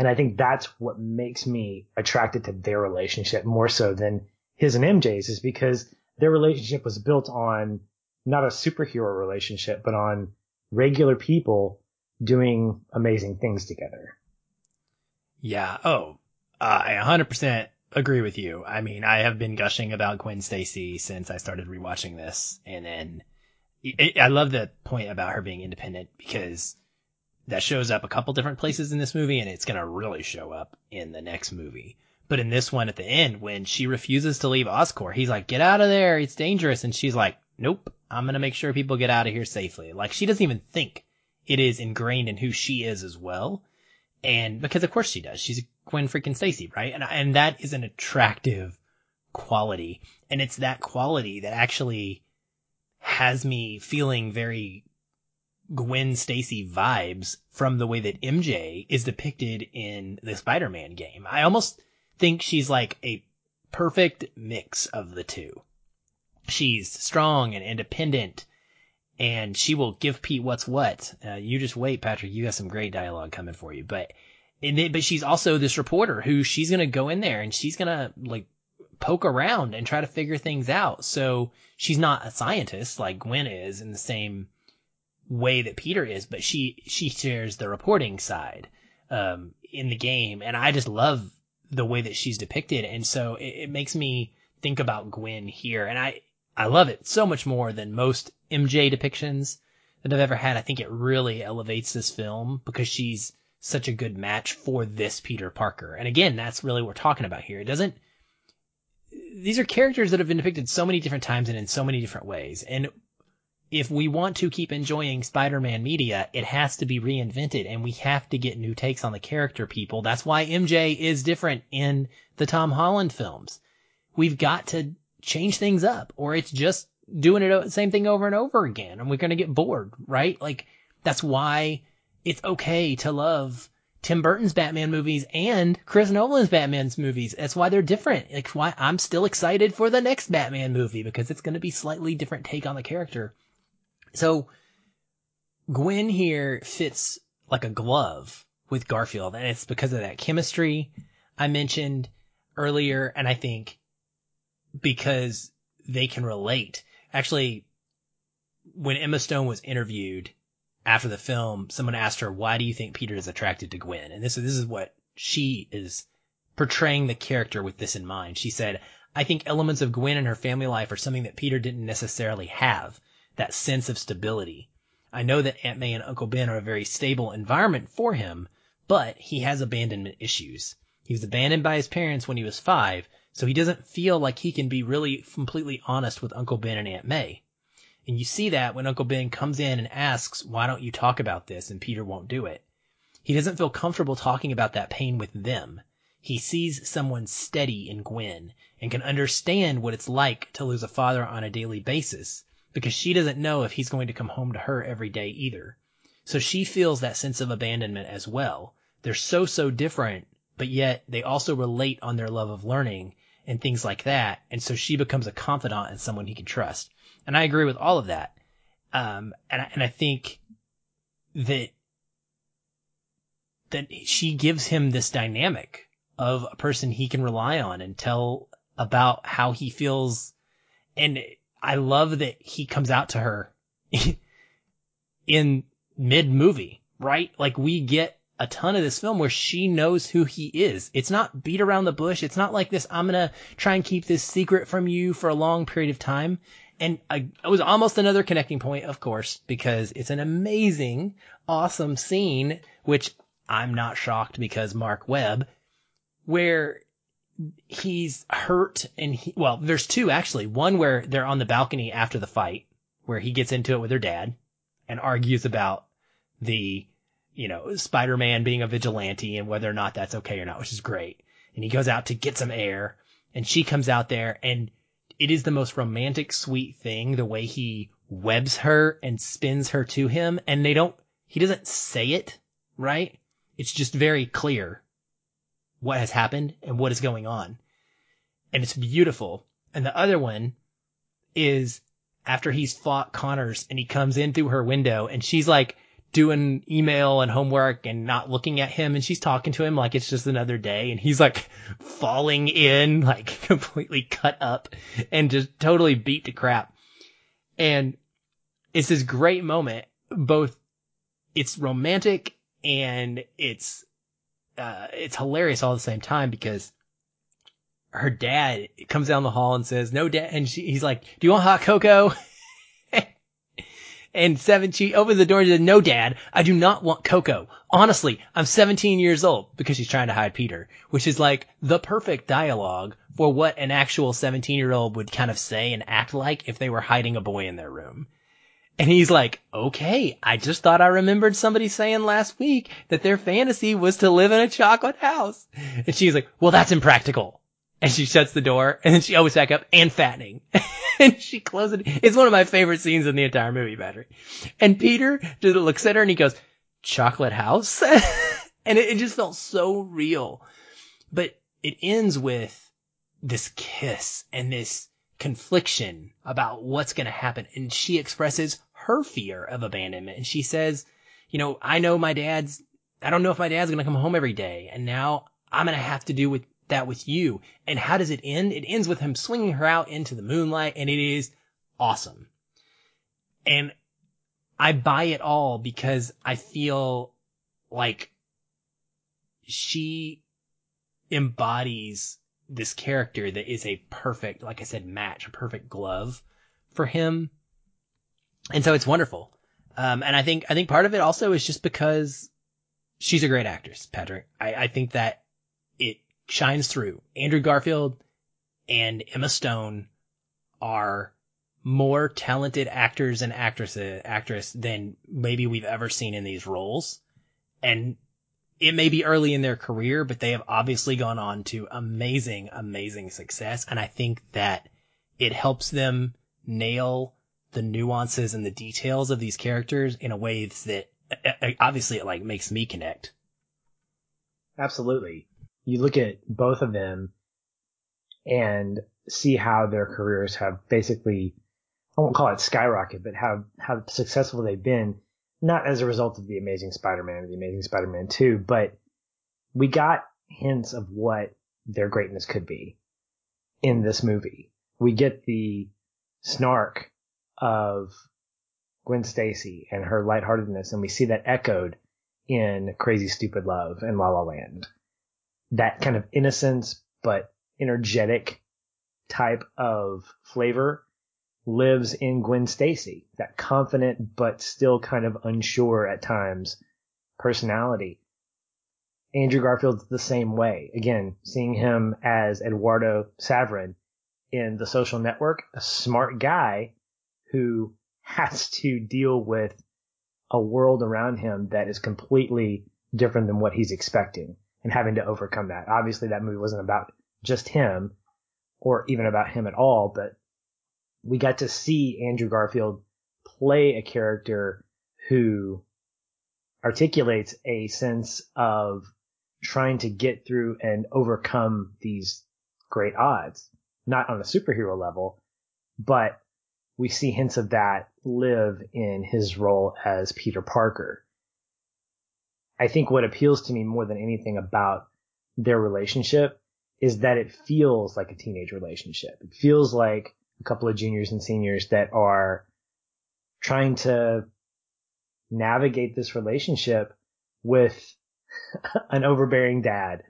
And I think that's what makes me attracted to their relationship more so than his and MJ's is because their relationship was built on not a superhero relationship, but on regular people doing amazing things together. Yeah. Oh, uh, I 100% agree with you. I mean, I have been gushing about Gwen Stacy since I started rewatching this. And then I love the point about her being independent because that shows up a couple different places in this movie and it's going to really show up in the next movie. But in this one at the end, when she refuses to leave Oscorp, he's like, get out of there. It's dangerous. And she's like, nope, I'm going to make sure people get out of here safely. Like she doesn't even think it is ingrained in who she is as well. And because of course she does. She's a Gwen freaking Stacy, right? And, and that is an attractive quality. And it's that quality that actually has me feeling very Gwen Stacy vibes from the way that MJ is depicted in the Spider-Man game. I almost think she's like a perfect mix of the two. She's strong and independent and she will give Pete what's what. Uh, you just wait, Patrick. You got some great dialogue coming for you, but, then, but she's also this reporter who she's going to go in there and she's going to like poke around and try to figure things out. So she's not a scientist like Gwen is in the same way that Peter is, but she she shares the reporting side um, in the game, and I just love the way that she's depicted, and so it, it makes me think about Gwen here, and I I love it so much more than most MJ depictions that I've ever had. I think it really elevates this film because she's such a good match for this Peter Parker, and again, that's really what we're talking about here. It doesn't these are characters that have been depicted so many different times and in so many different ways. And if we want to keep enjoying Spider-Man media, it has to be reinvented and we have to get new takes on the character people. That's why MJ is different in the Tom Holland films. We've got to change things up or it's just doing it the same thing over and over again and we're going to get bored, right? Like that's why it's okay to love Tim Burton's Batman movies and Chris Nolan's Batman's movies. That's why they're different. Like why I'm still excited for the next Batman movie because it's going to be slightly different take on the character. So Gwen here fits like a glove with Garfield and it's because of that chemistry I mentioned earlier. And I think because they can relate. Actually, when Emma Stone was interviewed after the film, someone asked her, why do you think Peter is attracted to Gwen? And this, this is what she is portraying the character with this in mind. She said, I think elements of Gwen and her family life are something that Peter didn't necessarily have, that sense of stability. I know that Aunt May and Uncle Ben are a very stable environment for him, but he has abandonment issues. He was abandoned by his parents when he was five, so he doesn't feel like he can be really completely honest with Uncle Ben and Aunt May. And you see that when Uncle Ben comes in and asks, why don't you talk about this? And Peter won't do it. He doesn't feel comfortable talking about that pain with them. He sees someone steady in Gwen and can understand what it's like to lose a father on a daily basis because she doesn't know if he's going to come home to her every day either. So she feels that sense of abandonment as well. They're so, so different, but yet they also relate on their love of learning and things like that. And so she becomes a confidant and someone he can trust. And I agree with all of that. Um, and I, and I think that, that she gives him this dynamic of a person he can rely on and tell about how he feels. And I love that he comes out to her in mid movie, right? Like we get a ton of this film where she knows who he is. It's not beat around the bush. It's not like this, I'm going to try and keep this secret from you for a long period of time. And I, it was almost another connecting point, of course, because it's an amazing, awesome scene, which I'm not shocked because Marc Webb, where he's hurt and he, well, there's two actually. One where they're on the balcony after the fight, where he gets into it with her dad and argues about the you know, Spider-Man being a vigilante and whether or not that's okay or not, which is great. And he goes out to get some air and she comes out there and it is the most romantic, sweet thing, the way he webs her and spins her to him. And they don't, he doesn't say it, right? It's just very clear what has happened and what is going on. And it's beautiful. And the other one is after he's fought Connors and he comes in through her window and she's like, doing email and homework and not looking at him and she's talking to him like it's just another day and he's like falling in like completely cut up and just totally beat to crap. And it's this great moment, both it's romantic and it's uh it's hilarious all at the same time because her dad comes down the hall and says, "No, dad," and she, he's like, "Do you want hot cocoa?" And seven, she opens the door and says, no, dad, I do not want cocoa. Honestly, I'm 17 years old because she's trying to hide Peter, which is like the perfect dialogue for what an actual 17 year old would kind of say and act like if they were hiding a boy in their room. And he's like, okay, I just thought I remembered somebody saying last week that their fantasy was to live in a chocolate house. And she's like, well, that's impractical. And she shuts the door and then she opens back up and fattening. and she closes it. It's one of my favorite scenes in the entire movie, Battery. And Peter just looks at her and he goes, chocolate house? and it, it just felt so real. But it ends with this kiss and this confliction about what's going to happen. And she expresses her fear of abandonment. And she says, you know, I know my dad's, I don't know if my dad's going to come home every day. And now I'm going to have to do with that with you. And how does it end? It ends with him swinging her out into the moonlight and it is awesome. And I buy it all because I feel like she embodies this character that is a perfect, like I said, match, a perfect glove for him. And so it's wonderful. Um, and I think, I think part of it also is just because she's a great actress, Patrick. I, I think that it shines through. Andrew Garfield and Emma Stone are more talented actors and actresses actress than maybe we've ever seen in these roles. And it may be early in their career, but they have obviously gone on to amazing, amazing success. And I think that it helps them nail the nuances and the details of these characters in a way that uh, uh, obviously it like makes me connect. Absolutely. You look at both of them and see how their careers have basically, I won't call it skyrocket, but how, how successful they've been, not as a result of the Amazing Spider-Man or the Amazing Spider-Man 2, but we got hints of what their greatness could be in this movie. We get the snark of Gwen Stacy and her lightheartedness, and we see that echoed in Crazy Stupid Love and La La Land. That kind of innocence but energetic type of flavor lives in Gwen Stacy. That confident but still kind of unsure at times personality. Andrew Garfield's the same way. Again, seeing him as Eduardo Saverin in The Social Network, a smart guy who has to deal with a world around him that is completely different than what he's expecting and having to overcome that. Obviously that movie wasn't about just him or even about him at all, but we got to see Andrew Garfield play a character who articulates a sense of trying to get through and overcome these great odds, not on a superhero level, but we see hints of that live in his role as Peter Parker. I think what appeals to me more than anything about their relationship is that it feels like a teenage relationship. It feels like a couple of juniors and seniors that are trying to navigate this relationship with an overbearing dad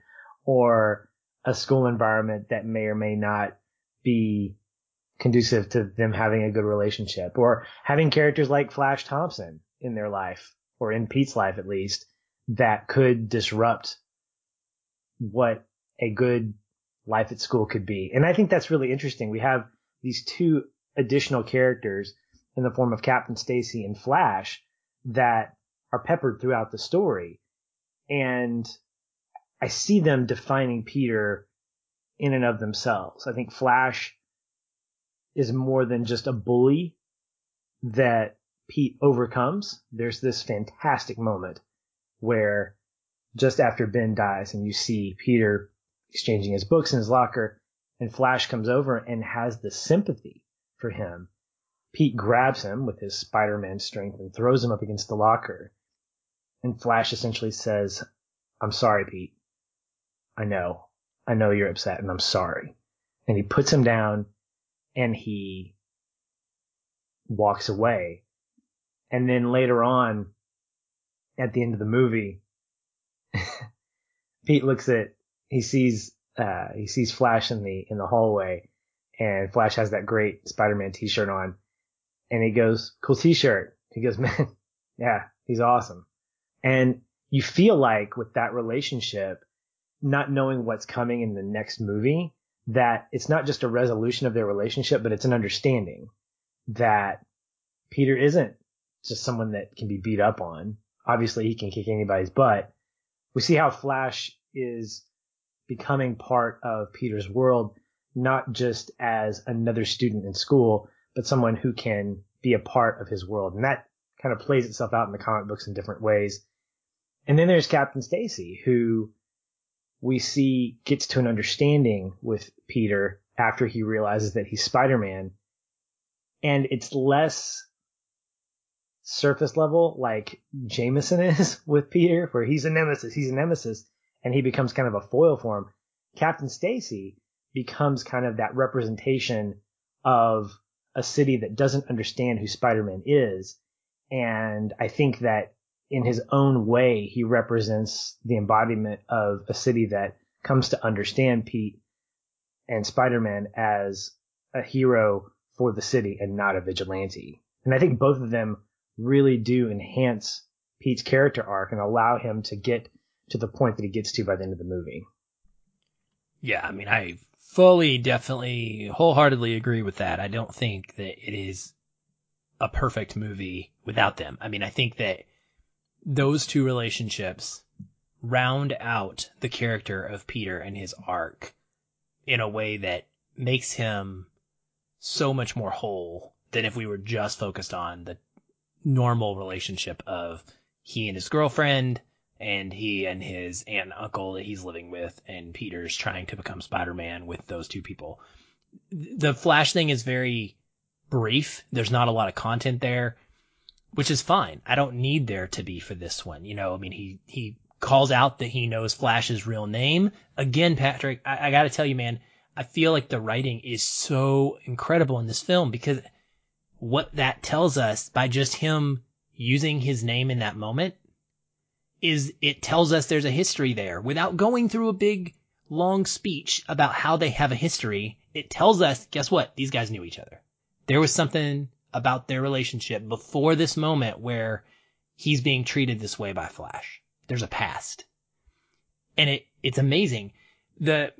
or a school environment that may or may not be conducive to them having a good relationship or having characters like Flash Thompson in their life or in Pete's life at least that could disrupt what a good life at school could be. And I think that's really interesting. We have these two additional characters in the form of Captain Stacy and Flash that are peppered throughout the story. And I see them defining Peter in and of themselves. I think Flash is more than just a bully that Pete overcomes. There's this fantastic moment where just after Ben dies and you see Peter exchanging his books in his locker and Flash comes over and has the sympathy for him. Pete grabs him with his Spider-Man strength and throws him up against the locker. And Flash essentially says, I'm sorry, Pete. I know. I know you're upset and I'm sorry. And he puts him down and he walks away. And then later on, at the end of the movie, Pete looks at, he sees, uh, he sees Flash in the, in the hallway and Flash has that great Spider-Man t-shirt on and he goes, cool t-shirt. He goes, man, yeah, he's awesome. And you feel like with that relationship, not knowing what's coming in the next movie, that it's not just a resolution of their relationship, but it's an understanding that Peter isn't just someone that can be beat up on. Obviously, he can kick anybody's butt. We see how Flash is becoming part of Peter's world, not just as another student in school, but someone who can be a part of his world. And that kind of plays itself out in the comic books in different ways. And then there's Captain Stacy, who we see gets to an understanding with Peter after he realizes that he's Spider-Man. And it's less surface level like Jameson is with Peter, where he's a nemesis, he's a nemesis, and he becomes kind of a foil for him. Captain Stacy becomes kind of that representation of a city that doesn't understand who Spider-Man is. And I think that in his own way, he represents the embodiment of a city that comes to understand Pete and Spider-Man as a hero for the city and not a vigilante. And I think both of them really do enhance Pete's character arc and allow him to get to the point that he gets to by the end of the movie. Yeah, I mean, I fully, definitely, wholeheartedly agree with that. I don't think that it is a perfect movie without them. I mean, I think that those two relationships round out the character of Peter and his arc in a way that makes him so much more whole than if we were just focused on the normal relationship of he and his girlfriend and he and his aunt and uncle that he's living with and Peter's trying to become Spider-Man with those two people. The Flash thing is very brief. There's not a lot of content there, which is fine. I don't need there to be for this one. You know, I mean, he, he calls out that he knows Flash's real name. Again, Patrick, I, I gotta tell you, man, I feel like the writing is so incredible in this film because what that tells us by just him using his name in that moment is it tells us there's a history there without going through a big long speech about how they have a history. It tells us, guess what? These guys knew each other. There was something about their relationship before this moment where he's being treated this way by Flash. There's a past. And it, it's amazing. The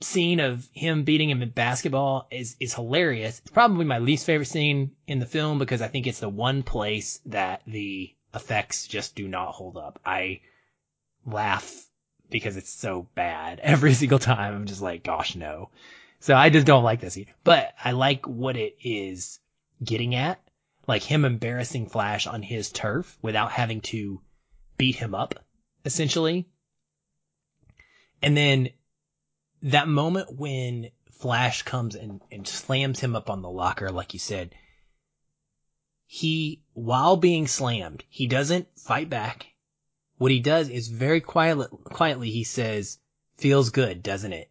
scene of him beating him in basketball is, is hilarious. It's probably my least favorite scene in the film because I think it's the one place that the effects just do not hold up. I laugh because it's so bad every single time. I'm just like, gosh, no. So I just don't like this scene, but I like what it is getting at. Like him embarrassing Flash on his turf without having to beat him up, essentially. And then that moment when Flash comes and, and slams him up on the locker, like you said, he, while being slammed, he doesn't fight back. What he does is very quietly, quietly he says, feels good, doesn't it?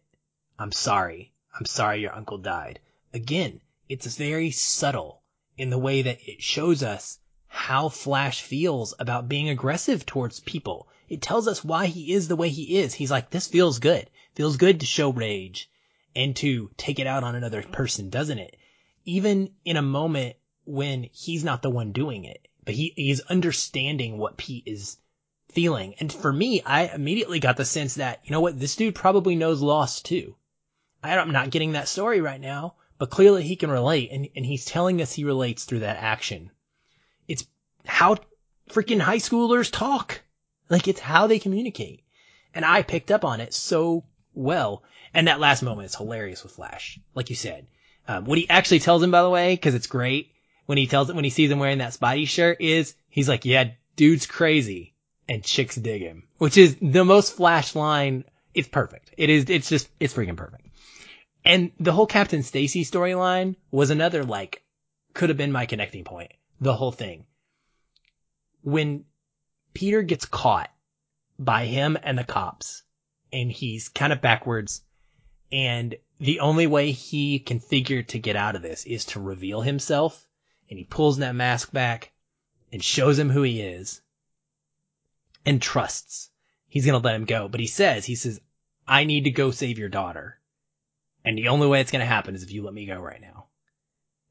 I'm sorry. I'm sorry your uncle died. Again, it's very subtle in the way that it shows us how Flash feels about being aggressive towards people. It tells us why he is the way he is. He's like, this feels good. Feels good to show rage and to take it out on another person, doesn't it? Even in a moment when he's not the one doing it, but he is understanding what Pete is feeling. And for me, I immediately got the sense that, you know what, this dude probably knows loss too. I'm not getting that story right now, but clearly he can relate and, and he's telling us he relates through that action. It's how freaking high schoolers talk. Like it's how they communicate. And I picked up on it so well. And that last moment is hilarious with Flash. Like you said. Um, what he actually tells him, by the way, cause it's great, when he tells it, when he sees him wearing that Spidey shirt is, he's like, yeah, dude's crazy. And chicks dig him. Which is the most Flash line. It's perfect. It is, it's just, it's freaking perfect. And the whole Captain Stacy storyline was another like, could have been my connecting point. The whole thing. When Peter gets caught by him and the cops and he's kind of backwards and the only way he can figure to get out of this is to reveal himself and he pulls that mask back and shows him who he is and trusts he's going to let him go. But he says, he says, I need to go save your daughter. And the only way it's going to happen is if you let me go right now.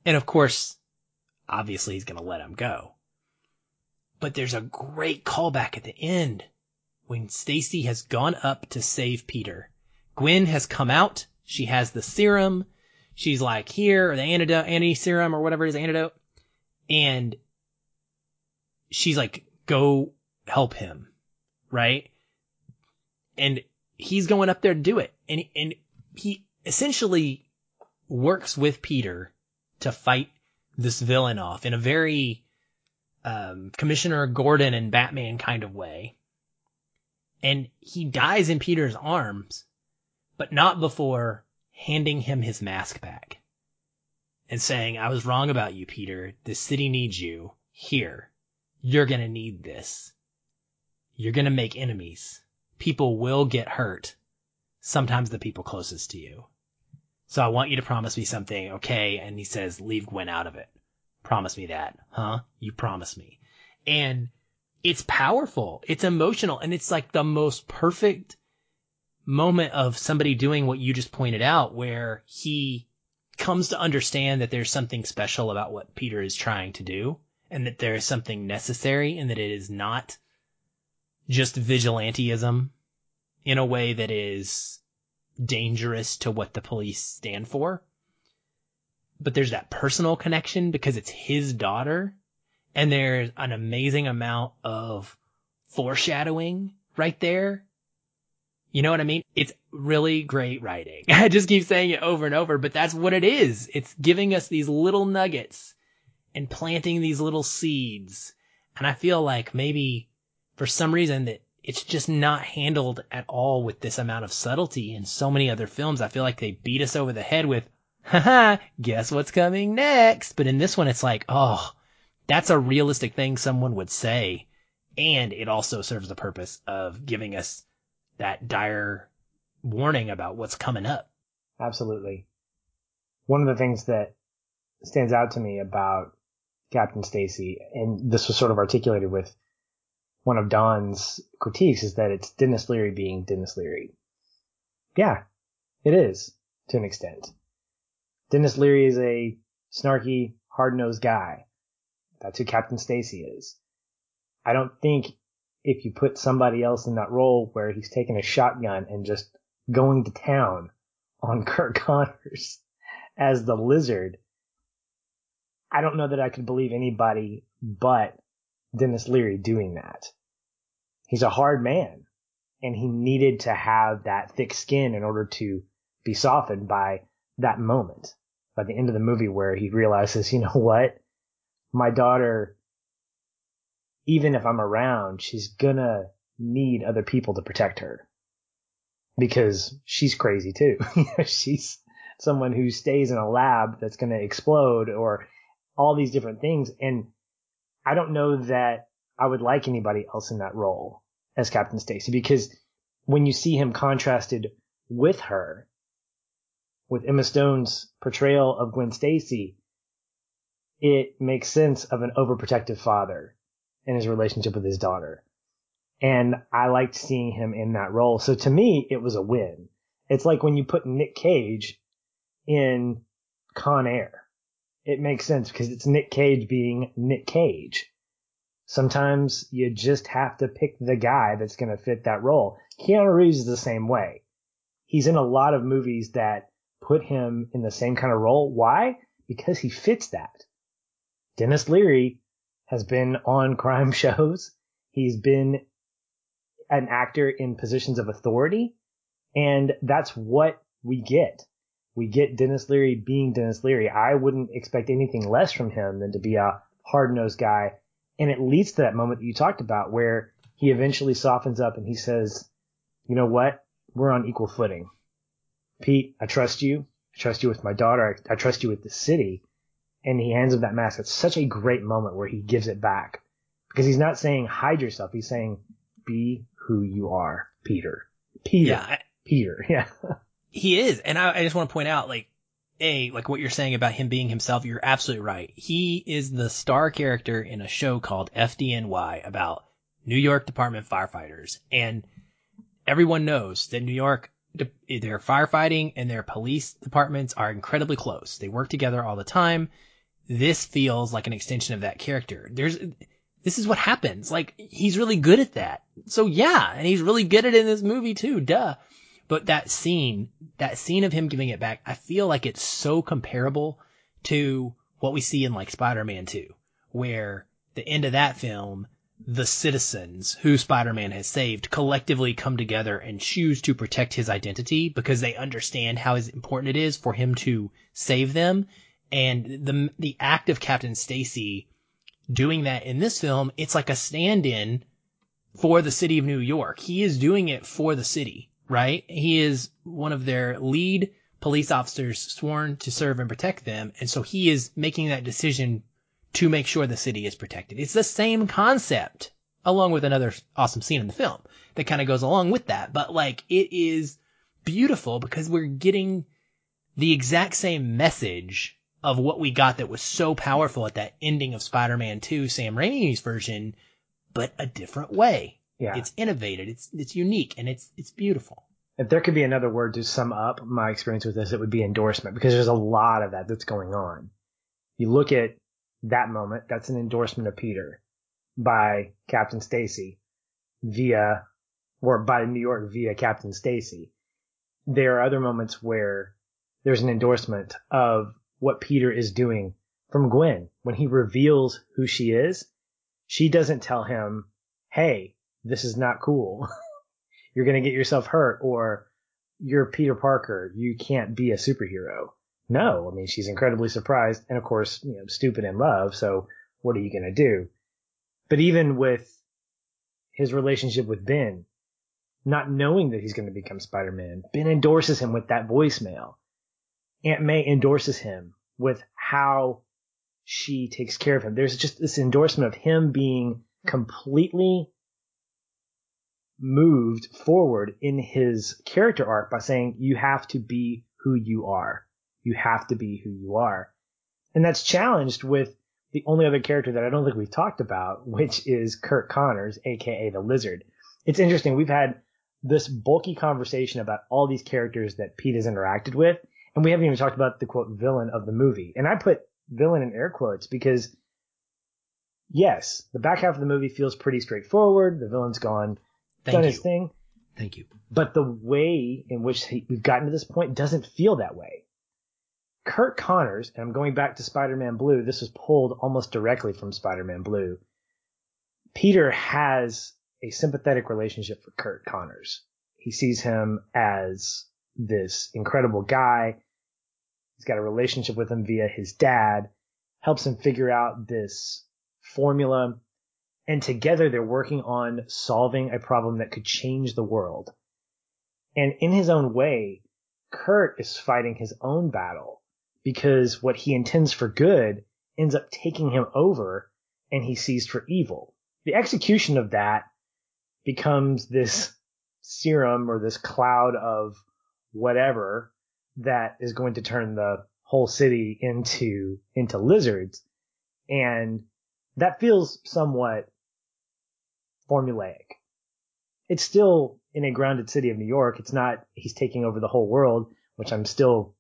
And of course, obviously he's going to let him go. But there's a great callback at the end when Stacy has gone up to save Peter. Gwen has come out. She has the serum. She's like, here, or the antidote, anti serum or whatever it is, antidote and she's like, go help him, right? And he's going up there to do it. And, and he essentially works with Peter to fight this villain off in a very, um, Commissioner Gordon and Batman kind of way. And he dies in Peter's arms, but not before handing him his mask back and saying, I was wrong about you, Peter. This city needs you. Here. You're gonna need this. You're gonna make enemies. People will get hurt. Sometimes the people closest to you. So I want you to promise me something, okay? And he says, leave Gwen out of it. Promise me that. Huh? You promise me. And it's powerful. It's emotional. And it's like the most perfect moment of somebody doing what you just pointed out where he comes to understand that there's something special about what Peter is trying to do and that there is something necessary and that it is not just vigilanteism in a way that is dangerous to what the police stand for. But there's that personal connection because it's his daughter and there's an amazing amount of foreshadowing right there. You know what I mean? It's really great writing. I just keep saying it over and over, but that's what it is. It's giving us these little nuggets and planting these little seeds. And I feel like maybe for some reason that it's just not handled at all with this amount of subtlety in so many other films. I feel like they beat us over the head with, haha, guess what's coming next? But in this one, it's like, oh, that's a realistic thing someone would say. And it also serves the purpose of giving us that dire warning about what's coming up. Absolutely. One of the things that stands out to me about Captain Stacy, and this was sort of articulated with one of Don's critiques, is that it's Denis Leary being Denis Leary. Yeah, it is to an extent. Denis Leary is a snarky, hard-nosed guy. That's who Captain Stacy is. I don't think if you put somebody else in that role where he's taking a shotgun and just going to town on Curt Connors as the lizard, I don't know that I could believe anybody but Denis Leary doing that. He's a hard man and he needed to have that thick skin in order to be softened by that moment by the end of the movie where he realizes, you know what? My daughter, even if I'm around, she's gonna need other people to protect her because she's crazy too. she's someone who stays in a lab that's going to explode or all these different things. And I don't know that I would like anybody else in that role as Captain Stacy because when you see him contrasted with her, with Emma Stone's portrayal of Gwen Stacy, it makes sense of an overprotective father and his relationship with his daughter. And I liked seeing him in that role. So to me, it was a win. It's like when you put Nick Cage in Con Air. It makes sense because it's Nick Cage being Nick Cage. Sometimes you just have to pick the guy that's going to fit that role. Keanu Reeves is the same way. He's in a lot of movies that put him in the same kind of role. Why? Because he fits that. Denis Leary has been on crime shows. He's been an actor in positions of authority. And that's what we get. We get Denis Leary being Denis Leary. I wouldn't expect anything less from him than to be a hard nosed guy. And it leads to that moment that you talked about where he eventually softens up and he says, you know what? We're on equal footing. Pete, I trust you. I trust you with my daughter. I, I trust you with the city. And he hands him that mask. It's such a great moment where he gives it back because he's not saying hide yourself. He's saying be who you are, Peter. Peter. Yeah. Peter. Yeah. he is. And I, I just want to point out, like, a, like what you're saying about him being himself, you're absolutely right. He is the star character in a show called FDNY about New York Department firefighters. And everyone knows that New York, their firefighting and their police departments are incredibly close. They work together all the time. This feels like an extension of that character. There's, this is what happens. Like, he's really good at that. So yeah, and he's really good at it in this movie too, duh. But that scene, that scene of him giving it back, I feel like it's so comparable to what we see in like Spider-Man 2, where the end of that film, the citizens who Spider-Man has saved collectively come together and choose to protect his identity because they understand how important it is for him to save them. And the, the act of Captain Stacy doing that in this film, it's like a stand-in for the city of New York. He is doing it for the city, right? He is one of their lead police officers sworn to serve and protect them. And so he is making that decision to make sure the city is protected. It's the same concept along with another awesome scene in the film that kind of goes along with that. But like it is beautiful because we're getting the exact same message of what we got that was so powerful at that ending of Spider-Man 2, Sam Raimi's version, but a different way. Yeah. It's innovative. it's it's unique, and it's it's beautiful. If there could be another word to sum up my experience with this, it would be endorsement because there's a lot of that that's going on. You look at that moment, that's an endorsement of Peter by Captain Stacy via, or by New York via Captain Stacy. there are other moments where there's an endorsement of what Peter is doing from Gwen. When he reveals who she is, she doesn't tell him, Hey, this is not cool. You're going to get yourself hurt or you're Peter Parker. You can't be a superhero. No, I mean, she's incredibly surprised and of course, you know, stupid in love. So what are you going to do? But even with his relationship with Ben, not knowing that he's going to become Spider-Man, Ben endorses him with that voicemail. Aunt May endorses him with how she takes care of him. There's just this endorsement of him being completely moved forward in his character arc by saying, you have to be who you are. You have to be who you are. And that's challenged with the only other character that I don't think we've talked about, which is Curt Connors, aka the Lizard. It's interesting. We've had this bulky conversation about all these characters that Pete has interacted with, and we haven't even talked about the quote villain of the movie. And I put villain in air quotes because yes, the back half of the movie feels pretty straightforward. The villain's gone, Thank done you. his thing. Thank you. But the way in which he, we've gotten to this point doesn't feel that way. Curt Connors, and I'm going back to Spider-Man Blue, this was pulled almost directly from Spider-Man Blue. Peter has a sympathetic relationship for Curt Connors. He sees him as this incredible guy. He's got a relationship with him via his dad, helps him figure out this formula, and together they're working on solving a problem that could change the world. And in his own way, Curt is fighting his own battle because what he intends for good ends up taking him over and he sees for evil. The execution of that becomes this serum or this cloud of whatever that is going to turn the whole city into into lizards and that feels somewhat formulaic. It's still in a grounded city of New York. It's not he's taking over the whole world, which I'm still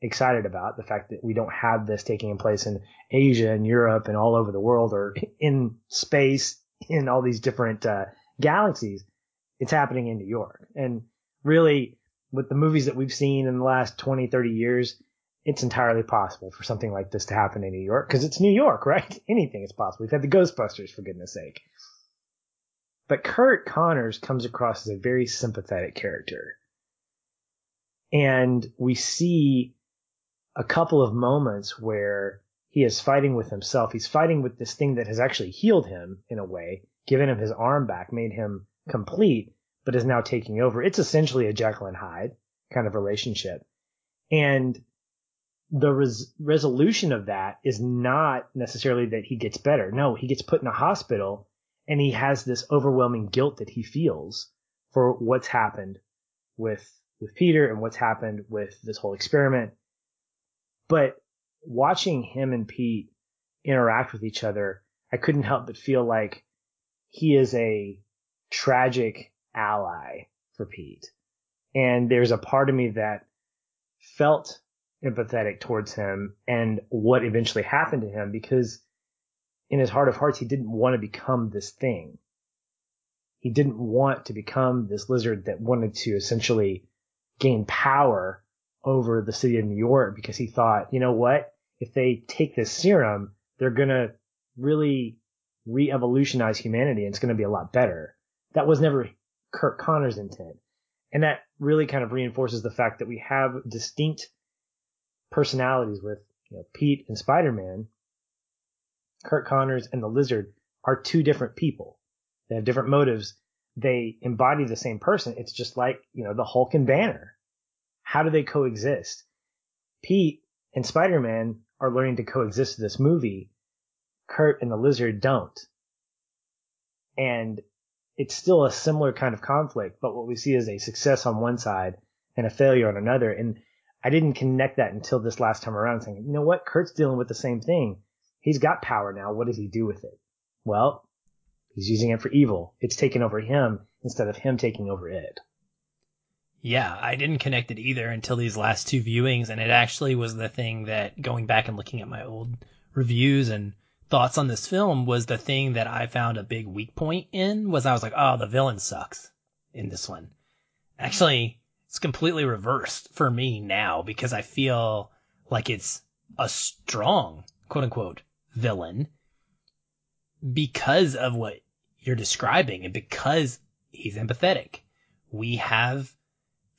excited about. The fact that we don't have this taking place in Asia and Europe and all over the world or in space in all these different uh, galaxies. It's happening in New York. And really, with the movies that we've seen in the last 20, 30 years, it's entirely possible for something like this to happen in New York because it's New York, right? Anything is possible. We've had the Ghostbusters, for goodness sake. But Curt Connors comes across as a very sympathetic character. And we see a couple of moments where he is fighting with himself. He's fighting with this thing that has actually healed him in a way, given him his arm back, made him complete, but is now taking over. It's essentially a Jekyll and Hyde kind of relationship. And the res- resolution of that is not necessarily that he gets better. No, he gets put in a hospital and he has this overwhelming guilt that he feels for what's happened with, with Peter and what's happened with this whole experiment. But watching him and Pete interact with each other, I couldn't help but feel like he is a tragic ally for Pete. And there's a part of me that felt empathetic towards him and what eventually happened to him because in his heart of hearts, he didn't want to become this thing. He didn't want to become this lizard that wanted to essentially gain power over the city of New York because he thought, you know what? If they take this serum, they're going to really re-evolutionize humanity and it's going to be a lot better. That was never Curt Connors' intent. And that really kind of reinforces the fact that we have distinct personalities with you know, Pete and Spider-Man. Curt Connors and the Lizard are two different people. They have different motives. They embody the same person. It's just like, you know, the Hulk and Banner. How do they coexist? Pete and Spider-Man are learning to coexist in this movie. Curt and the Lizard don't. And it's still a similar kind of conflict, but what we see is a success on one side and a failure on another. And I didn't connect that until this last time around saying, you know what? Curt's dealing with the same thing. He's got power now. What does he do with it? Well, he's using it for evil. It's taken over him instead of him taking over it. Yeah, I didn't connect it either until these last two viewings, and it actually was the thing that going back and looking at my old reviews and thoughts on this film was the thing that I found a big weak point in was I was like, oh, the villain sucks in this one. Actually, it's completely reversed for me now because I feel like it's a strong quote unquote villain because of what you're describing and because he's empathetic. We have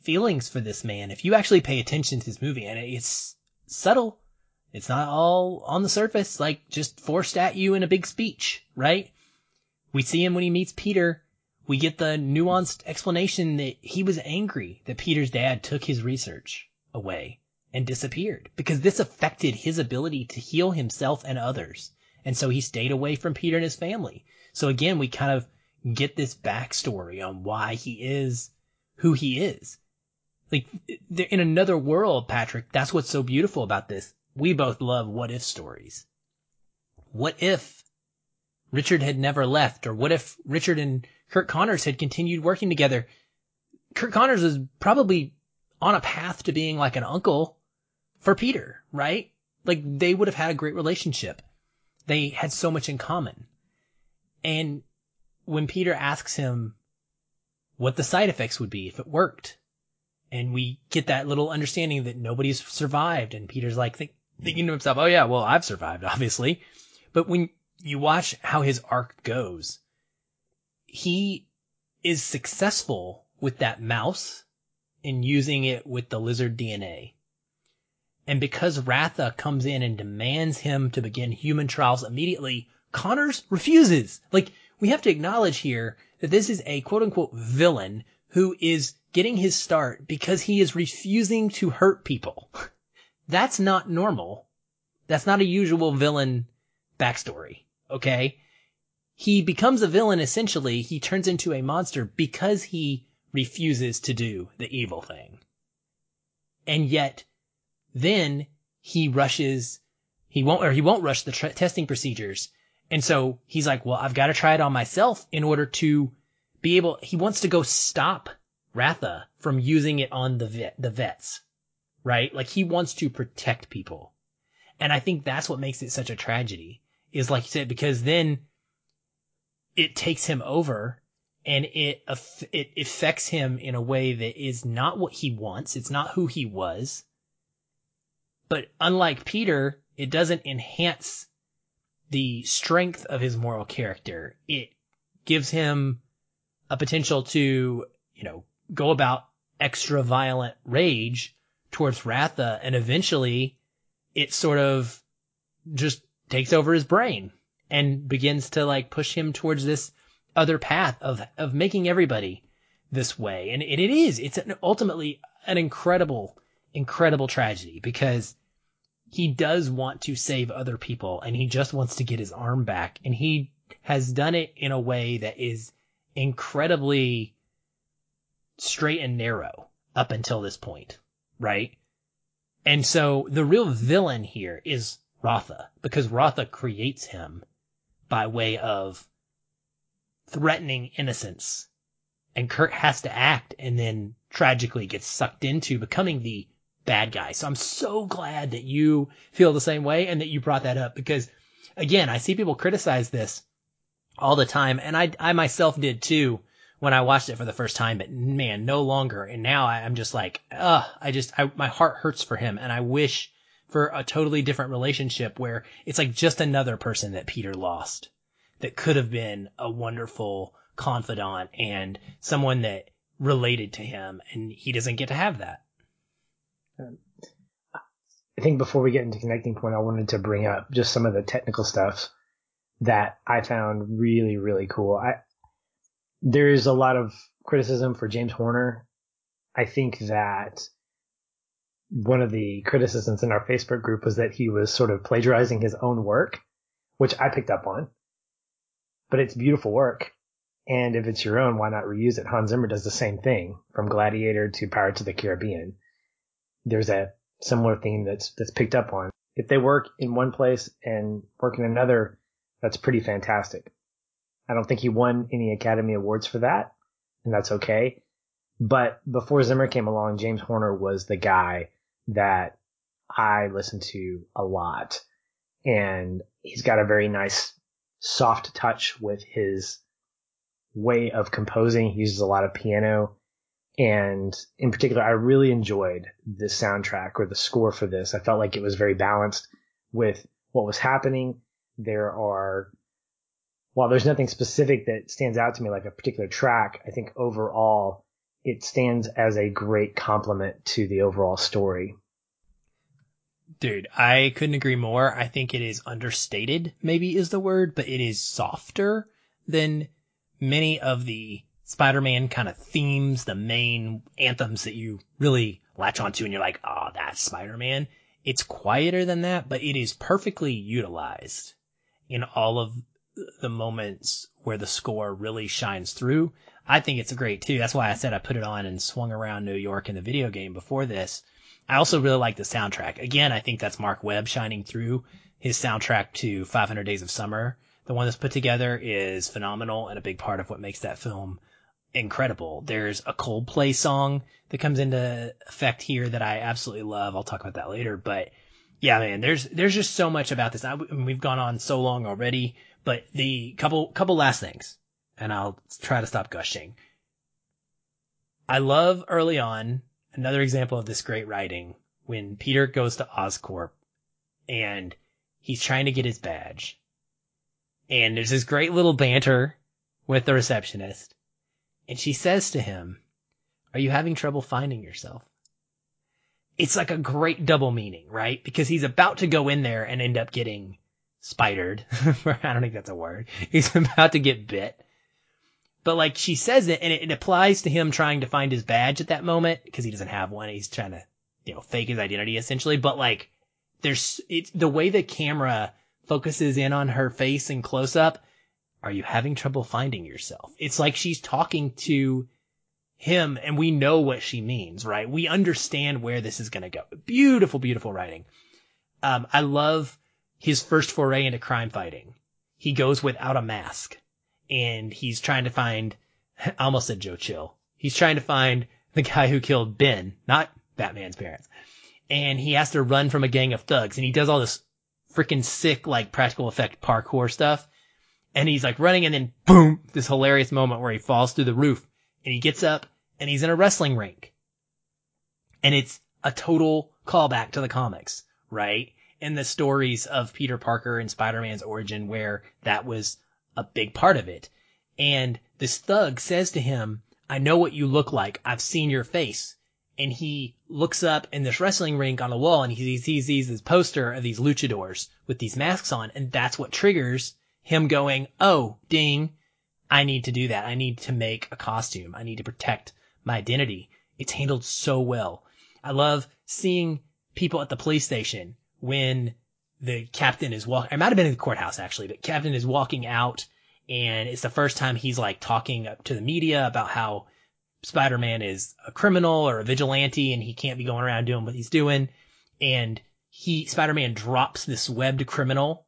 feelings for this man. If you actually pay attention to this movie and it's subtle, it's not all on the surface, like just forced at you in a big speech, right? We see him when he meets Peter. We get the nuanced explanation that he was angry that Peter's dad took his research away and disappeared because this affected his ability to heal himself and others. And so he stayed away from Peter and his family. So again, we kind of get this backstory on why he is who he is. Like in another world, Patrick, that's what's so beautiful about this. We both love what if stories. What if Richard had never left or what if Richard and Curt Connors had continued working together? Curt Connors is probably on a path to being like an uncle for Peter, right? Like they would have had a great relationship. They had so much in common. And when Peter asks him what the side effects would be if it worked, and we get that little understanding that nobody's survived, and Peter's like think, thinking to himself, "Oh yeah, well I've survived, obviously." But when you watch how his arc goes, he is successful with that mouse and using it with the lizard DNA. And because Ratha comes in and demands him to begin human trials immediately, Connors refuses. Like, we have to acknowledge here that this is a quote unquote villain who is getting his start because he is refusing to hurt people. That's not normal. That's not a usual villain backstory. Okay. He becomes a villain essentially. He turns into a monster because he refuses to do the evil thing. And yet then he rushes, he won't, or he won't rush the testing procedures. And so he's like, well, I've got to try it on myself in order to be able, he wants to go stop Ratha from using it on the vet, the vets, right? Like he wants to protect people. And I think that's what makes it such a tragedy is like you said, because then it takes him over and it, it affects him in a way that is not what he wants. It's not who he was. But unlike Peter, it doesn't enhance the strength of his moral character. It gives him a potential to, you know, go about extra violent rage towards Ratha and eventually it sort of just takes over his brain and begins to like push him towards this other path of, of making everybody this way. And it, it is, it's an, ultimately an incredible, incredible tragedy because he does want to save other people and he just wants to get his arm back and he has done it in a way that is incredibly straight and narrow up until this point, right? And so the real villain here is Ratha because Ratha creates him by way of threatening innocence and Curt has to act and then tragically gets sucked into becoming the bad guy. So I'm so glad that you feel the same way and that you brought that up because again, I see people criticize this all the time and I, I myself did too when I watched it for the first time, but man, no longer. And now I'm just like, ugh, I just, I, my heart hurts for him and I wish for a totally different relationship where it's like just another person that Peter lost that could have been a wonderful confidant and someone that related to him and he doesn't get to have that. I think before we get into connecting point, I wanted to bring up just some of the technical stuff that I found really, really cool. I, there's a lot of criticism for James Horner. I think that one of the criticisms in our Facebook group was that he was sort of plagiarizing his own work, which I picked up on. But it's beautiful work. And if it's your own, why not reuse it? Hans Zimmer does the same thing from Gladiator to Pirates of the Caribbean there's a similar theme that's that's picked up on. If they work in one place and work in another, that's pretty fantastic. I don't think he won any Academy Awards for that, and that's okay. But before Zimmer came along, James Horner was the guy that I listened to a lot. And he's got a very nice soft touch with his way of composing. He uses a lot of piano And in particular, I really enjoyed the soundtrack or the score for this. I felt like it was very balanced with what was happening. There are, while there's nothing specific that stands out to me like a particular track, I think overall it stands as a great complement to the overall story. Dude, I couldn't agree more. I think it is understated, maybe is the word, but it is softer than many of the Spider-Man kind of themes, the main anthems that you really latch onto and you're like, oh, that's Spider-Man. It's quieter than that, but it is perfectly utilized in all of the moments where the score really shines through. I think it's great too. That's why I said I put it on and swung around New York in the video game before this. I also really like the soundtrack. Again, I think that's Marc Webb shining through his soundtrack to 500 Days of Summer. The one that's put together is phenomenal and a big part of what makes that film incredible. There's a Coldplay song that comes into effect here that I absolutely love. I'll talk about that later, but yeah, man, there's, there's just so much about this. I, we've gone on so long already, but the couple, couple last things and I'll try to stop gushing. I love early on another example of this great writing when Peter goes to Oscorp and he's trying to get his badge. And there's this great little banter with the receptionist and she says to him, are you having trouble finding yourself? It's like a great double meaning, right? Because he's about to go in there and end up getting spidered. I don't think that's a word. He's about to get bit. But like she says it and it, it applies to him trying to find his badge at that moment because he doesn't have one. He's trying to, you know, fake his identity essentially. But like there's, it's the way the camera focuses in on her face in close up are you having trouble finding yourself? It's like she's talking to him and we know what she means, right? We understand where this is going to go. Beautiful, beautiful writing. Um, I love his first foray into crime fighting. He goes without a mask and he's trying to find, I almost said Joe Chill. He's trying to find the guy who killed Ben, not Batman's parents. And he has to run from a gang of thugs and he does all this freaking sick, like practical effect parkour stuff and he's like running and then boom, this hilarious moment where he falls through the roof and he gets up and he's in a wrestling rink. And it's a total callback to the comics, right? And the stories of Peter Parker and Spider-Man's origin where that was a big part of it. And this thug says to him, I know what you look like. I've seen your face. And he looks up in this wrestling rink on the wall and he sees, he sees this poster of these luchadors with these masks on. And that's what triggers him going, oh, ding, I need to do that. I need to make a costume. I need to protect my identity. It's handled so well. I love seeing people at the police station when the captain is walking. I might have been in the courthouse actually, but captain is walking out and it's the first time he's like talking to the media about how Spider-Man is a criminal or a vigilante and he can't be going around doing what he's doing. And he, Spider-Man drops this webbed criminal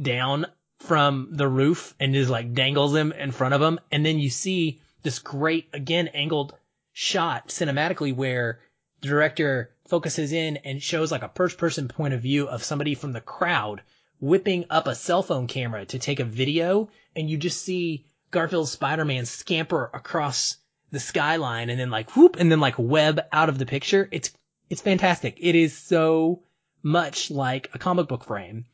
down from the roof and just like dangles him in front of him. And then you see this great, again, angled shot cinematically where the director focuses in and shows like a first person point of view of somebody from the crowd whipping up a cell phone camera to take a video. And you just see Garfield's Spider-Man scamper across the skyline and then like whoop and then like web out of the picture. It's, it's fantastic. It is so much like a comic book frame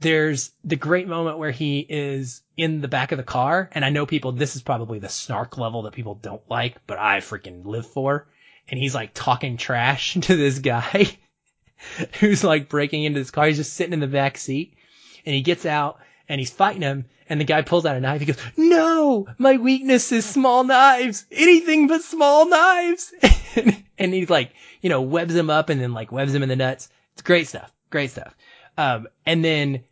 there's the great moment where he is in the back of the car. And I know people, this is probably the snark level that people don't like, but I freaking live for. And he's like talking trash to this guy who's like breaking into this car. He's just sitting in the back seat and he gets out and he's fighting him. And the guy pulls out a knife. He goes, no, my weakness is small knives, anything but small knives. and he's like, you know, webs him up and then like webs him in the nuts. It's great stuff. Great stuff. Um, and then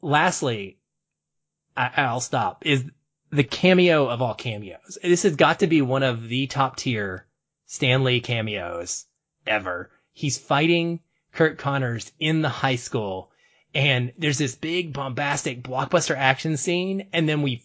lastly, I, will stop is the cameo of all cameos. This has got to be one of the top tier Stan Lee cameos ever. He's fighting Curt Connors in the high school and there's this big bombastic blockbuster action scene and then we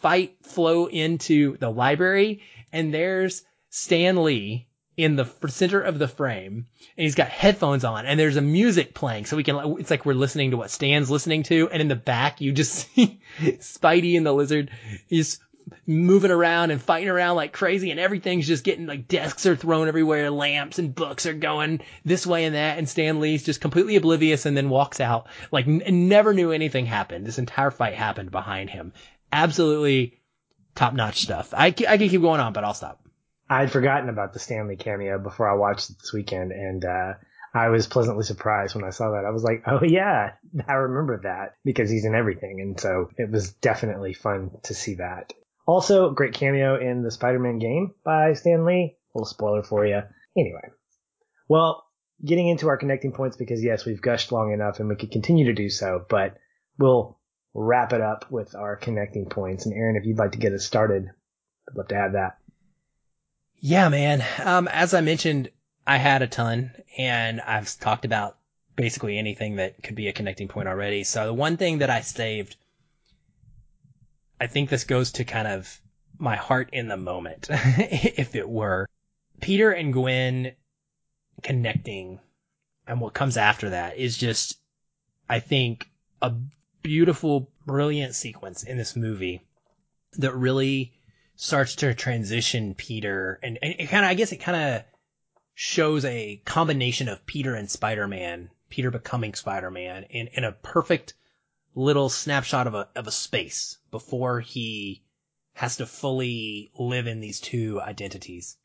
fight flow into the library and there's Stan Lee in the center of the frame and he's got headphones on and there's a music playing so we can it's like we're listening to what Stan's listening to and in the back you just see Spidey and the lizard he's moving around and fighting around like crazy and everything's just getting like desks are thrown everywhere, lamps and books are going this way and that. And Stan Lee's just completely oblivious and then walks out like n- never knew anything happened. This entire fight happened behind him. Absolutely top notch stuff. I, I can keep going on, but I'll stop. I'd forgotten about the Stan Lee cameo before I watched it this weekend and, uh, I was pleasantly surprised when I saw that. I was like, oh yeah, I remember that because he's in everything. And so it was definitely fun to see that. Also, great cameo in the Spider-Man game by Stan Lee. Little spoiler for you. Anyway. Well, getting into our connecting points because yes, we've gushed long enough and we could continue to do so, but we'll wrap it up with our connecting points. And Aaron, if you'd like to get us started, I'd love to have that. Yeah, man. Um, as I mentioned, I had a ton and I've talked about basically anything that could be a connecting point already. So the one thing that I saved, I think this goes to kind of my heart in the moment, if it were. Peter and Gwen connecting and what comes after that is just, I think, a beautiful, brilliant sequence in this movie that really starts to transition Peter and, and it kind of, I guess it kind of shows a combination of Peter and Spider-Man, Peter becoming Spider-Man in, in a perfect little snapshot of a, of a space before he has to fully live in these two identities.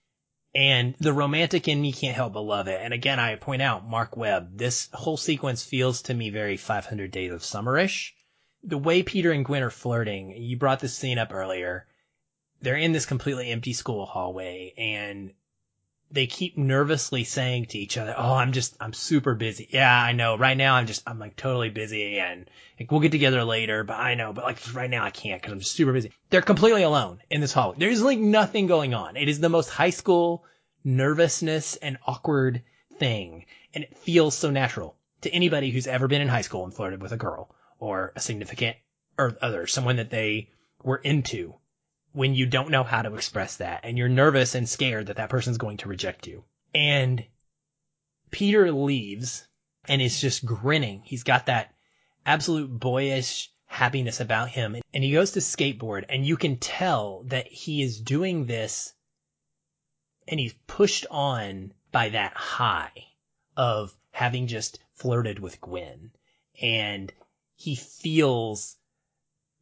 And the romantic in me can't help but love it. And again, I point out Marc Webb. This whole sequence feels to me very 500 Days of Summerish. The way Peter and Gwen are flirting, you brought this scene up earlier. They're in this completely empty school hallway and they keep nervously saying to each other, "Oh, I'm just, I'm super busy. Yeah, I know. Right now, I'm just, I'm like totally busy, and like, we'll get together later. But I know, but like right now, I can't because I'm just super busy." They're completely alone in this hallway. There's like nothing going on. It is the most high school nervousness and awkward thing, and it feels so natural to anybody who's ever been in high school and flirted with a girl or a significant or other, someone that they were into when you don't know how to express that and you're nervous and scared that that person's going to reject you. And Peter leaves and is just grinning. He's got that absolute boyish happiness about him and he goes to skateboard and you can tell that he is doing this and he's pushed on by that high of having just flirted with Gwen and he feels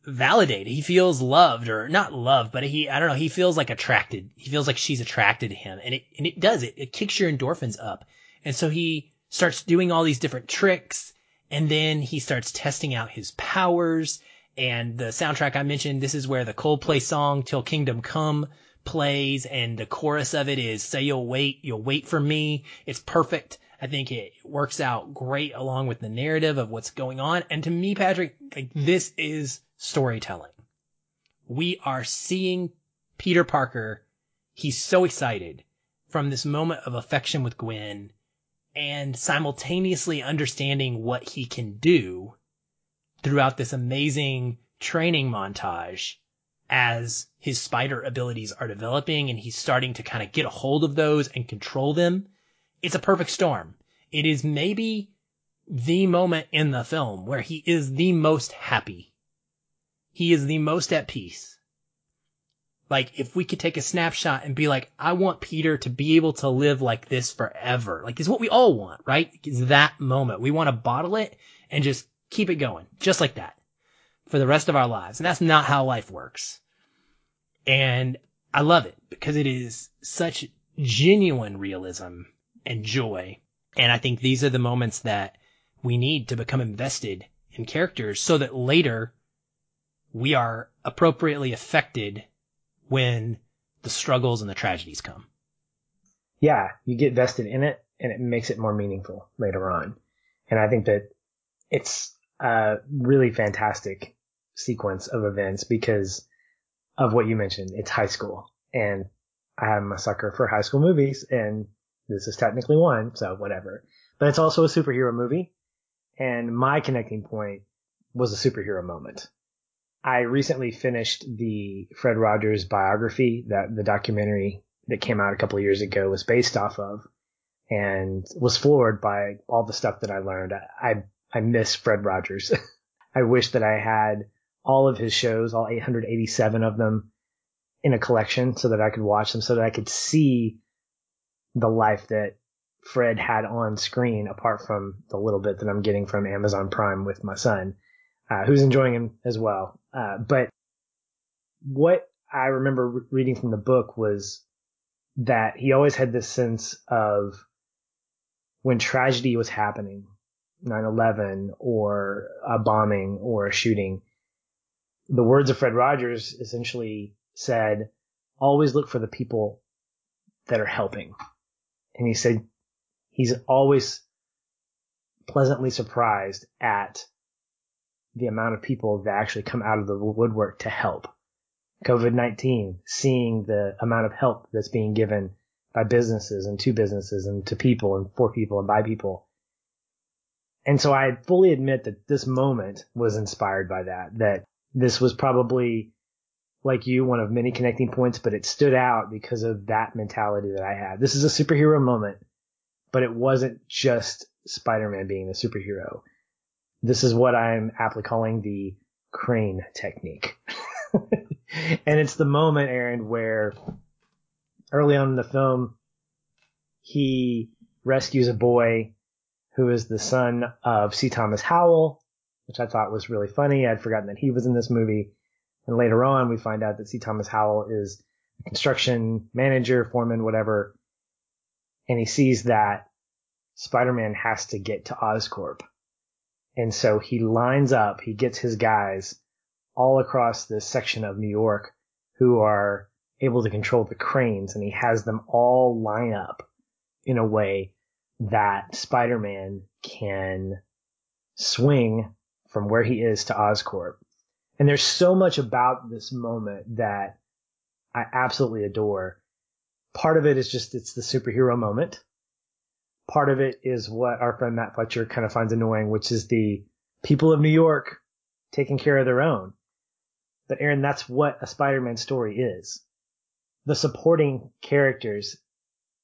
validated. He feels loved or not loved, but he, I don't know, he feels like attracted. He feels like she's attracted to him and it, and it does it. It kicks your endorphins up. And so he starts doing all these different tricks and then he starts testing out his powers and the soundtrack I mentioned. This is where the Coldplay song Till Kingdom Come plays and the chorus of it is say you'll wait, you'll wait for me. It's perfect. I think it works out great along with the narrative of what's going on. And to me, Patrick, like this is storytelling. We are seeing Peter Parker. He's so excited from this moment of affection with Gwen and simultaneously understanding what he can do throughout this amazing training montage as his spider abilities are developing and he's starting to kind of get a hold of those and control them. It's a perfect storm. It is maybe the moment in the film where he is the most happy he is the most at peace. Like, if we could take a snapshot and be like, I want Peter to be able to live like this forever. Like, is what we all want, right? Is that moment. We want to bottle it and just keep it going. Just like that. For the rest of our lives. And that's not how life works. And I love it because it is such genuine realism and joy. And I think these are the moments that we need to become invested in characters so that later we are appropriately affected when the struggles and the tragedies come. Yeah, you get vested in it and it makes it more meaningful later on. And I think that it's a really fantastic sequence of events because of what you mentioned. It's high school and I'm a sucker for high school movies and this is technically one, so whatever. But it's also a superhero movie and my connecting point was a superhero moment. I recently finished the Fred Rogers biography that the documentary that came out a couple of years ago was based off of and was floored by all the stuff that I learned. I, I miss Fred Rogers. I wish that I had all of his shows, all 887 of them, in a collection so that I could watch them so that I could see the life that Fred had on screen apart from the little bit that I'm getting from Amazon Prime with my son, uh, who's enjoying him as well. Uh, but what I remember reading from the book was that he always had this sense of when tragedy was happening, 9-11 or a bombing or a shooting, the words of Fred Rogers essentially said, always look for the people that are helping. And he said he's always pleasantly surprised at the amount of people that actually come out of the woodwork to help. COVID-19, seeing the amount of help that's being given by businesses and to businesses and to people and for people and by people. And so I fully admit that this moment was inspired by that, that this was probably like you, one of many connecting points, but it stood out because of that mentality that I had. This is a superhero moment, but it wasn't just Spider-Man being the superhero. This is what I'm aptly calling the crane technique. and it's the moment, Aaron, where early on in the film, he rescues a boy who is the son of C. Thomas Howell, which I thought was really funny. I'd forgotten that he was in this movie. And later on, we find out that C. Thomas Howell is a construction manager, foreman, whatever. And he sees that Spider-Man has to get to Oscorp. And so he lines up, he gets his guys all across this section of New York who are able to control the cranes and he has them all line up in a way that Spider-Man can swing from where he is to Oscorp. And there's so much about this moment that I absolutely adore. Part of it is just it's the superhero moment. Part of it is what our friend Matt Fletcher kind of finds annoying, which is the people of New York taking care of their own. But Aaron, that's what a Spider-Man story is. The supporting characters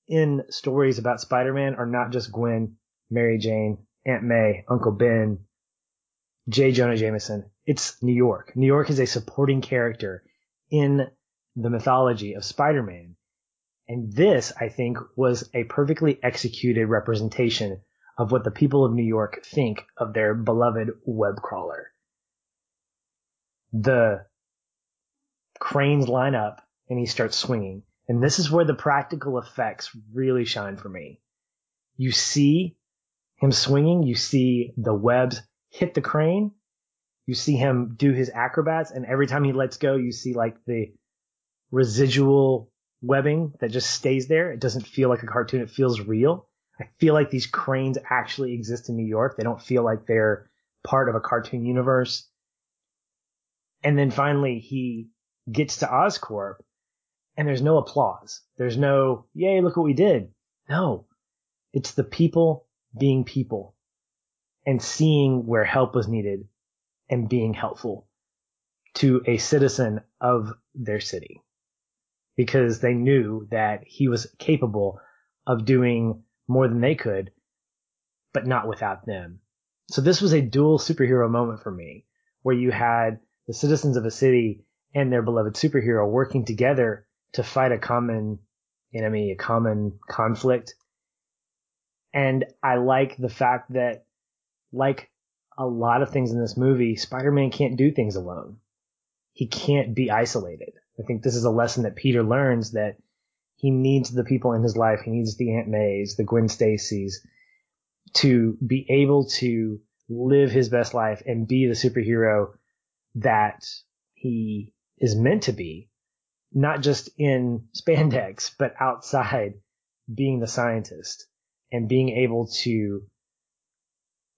in stories about Spider-Man are not just Gwen, Mary Jane, Aunt May, Uncle Ben, J. Jonah Jameson. It's New York. New York is a supporting character in the mythology of Spider-Man. And this, I think, was a perfectly executed representation of what the people of New York think of their beloved web crawler. The cranes line up and he starts swinging. And this is where the practical effects really shine for me. You see him swinging, you see the webs hit the crane. You see him do his acrobats, and every time he lets go, you see like the residual webbing that just stays there. It doesn't feel like a cartoon. It feels real. I feel like these cranes actually exist in New York. They don't feel like they're part of a cartoon universe. And then finally he gets to Oscorp and there's no applause. There's no, yay, look what we did. No, it's the people being people and seeing where help was needed and being helpful to a citizen of their city because they knew that he was capable of doing more than they could, but not without them. So this was a dual superhero moment for me where you had the citizens of a city and their beloved superhero working together to fight a common enemy, a common conflict. And I like the fact that like a lot of things in this movie, Spider-Man can't do things alone. He can't be isolated. I think this is a lesson that Peter learns that he needs the people in his life. He needs the Aunt Mays, the Gwen Stacy's to be able to live his best life and be the superhero that he is meant to be, not just in spandex, but outside being the scientist and being able to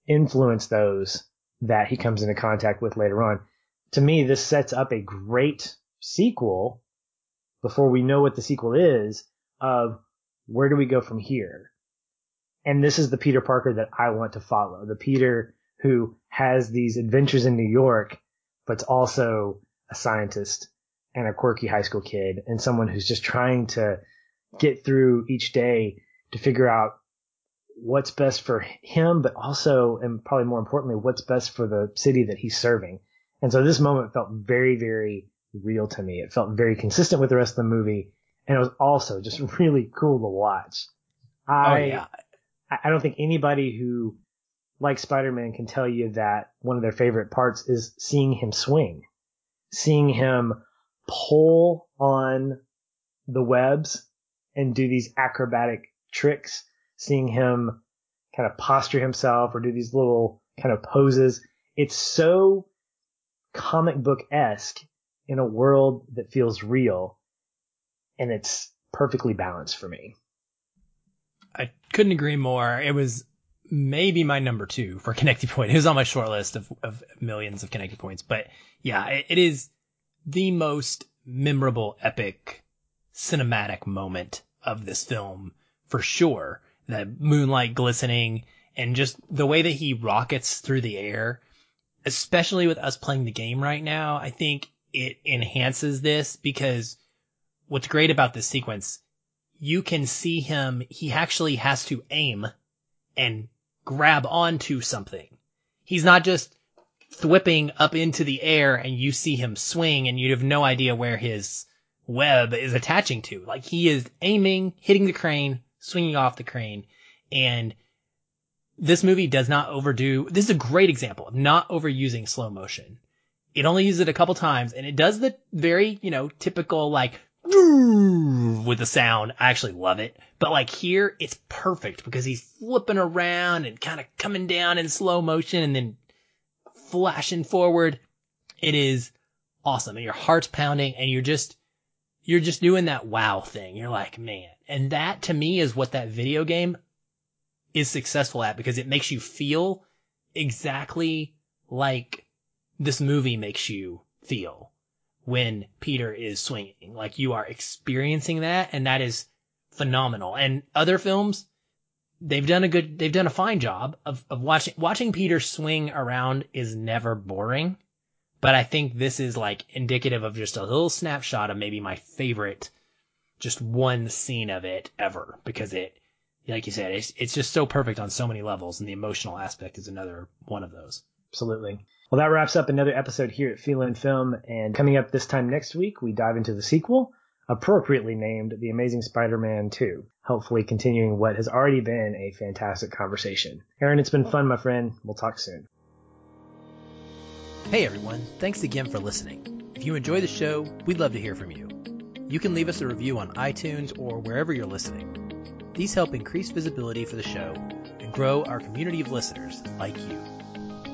influence those that he comes into contact with later on. To me, this sets up a great sequel before we know what the sequel is of where do we go from here? And this is the Peter Parker that I want to follow. The Peter who has these adventures in New York, but's also a scientist and a quirky high school kid and someone who's just trying to get through each day to figure out what's best for him, but also, and probably more importantly, what's best for the city that he's serving. And so this moment felt very, very real to me. It felt very consistent with the rest of the movie, and it was also just really cool to watch. Oh, I, oh yeah. I don't think anybody who likes Spider-Man can tell you that one of their favorite parts is seeing him swing, seeing him pull on the webs and do these acrobatic tricks, seeing him kind of posture himself or do these little kind of poses. It's so comic book esque in a world that feels real and it's perfectly balanced for me. I couldn't agree more. It was maybe my number two for connecting point. It was on my short list of, of millions of connecting points, but yeah, it, it is the most memorable, epic, cinematic moment of this film for sure. The moonlight glistening and just the way that he rockets through the air, especially with us playing the game right now, I think it enhances this because what's great about this sequence, you can see him, he actually has to aim and grab onto something. He's not just thwipping up into the air and you see him swing and you have no idea where his web is attaching to. Like he is aiming, hitting the crane, swinging off the crane. And this movie does not overdo, this is a great example of not overusing slow motion. It only uses it a couple times and it does the very, you know, typical like with the sound. I actually love it. But like here, it's perfect because he's flipping around and kind of coming down in slow motion and then flashing forward. It is awesome. And your heart's pounding and you're just, you're just doing that wow thing. You're like, man. And that to me is what that video game is successful at because it makes you feel exactly like this movie makes you feel when Peter is swinging. Like you are experiencing that and that is phenomenal. And other films, they've done a good, they've done a fine job of, of watching, watching Peter swing around is never boring. But I think this is like indicative of just a little snapshot of maybe my favorite, just one scene of it ever because it, like you said, it's, it's just so perfect on so many levels and the emotional aspect is another one of those. Absolutely. Well, that wraps up another episode here at Feelin' Film. And coming up this time next week, we dive into the sequel, appropriately named The Amazing Spider-Man 2, hopefully continuing what has already been a fantastic conversation. Aaron, it's been fun, my friend. We'll talk soon. Hey everyone, thanks again for listening. If you enjoy the show, we'd love to hear from you. You can leave us a review on iTunes or wherever you're listening. These help increase visibility for the show and grow our community of listeners like you.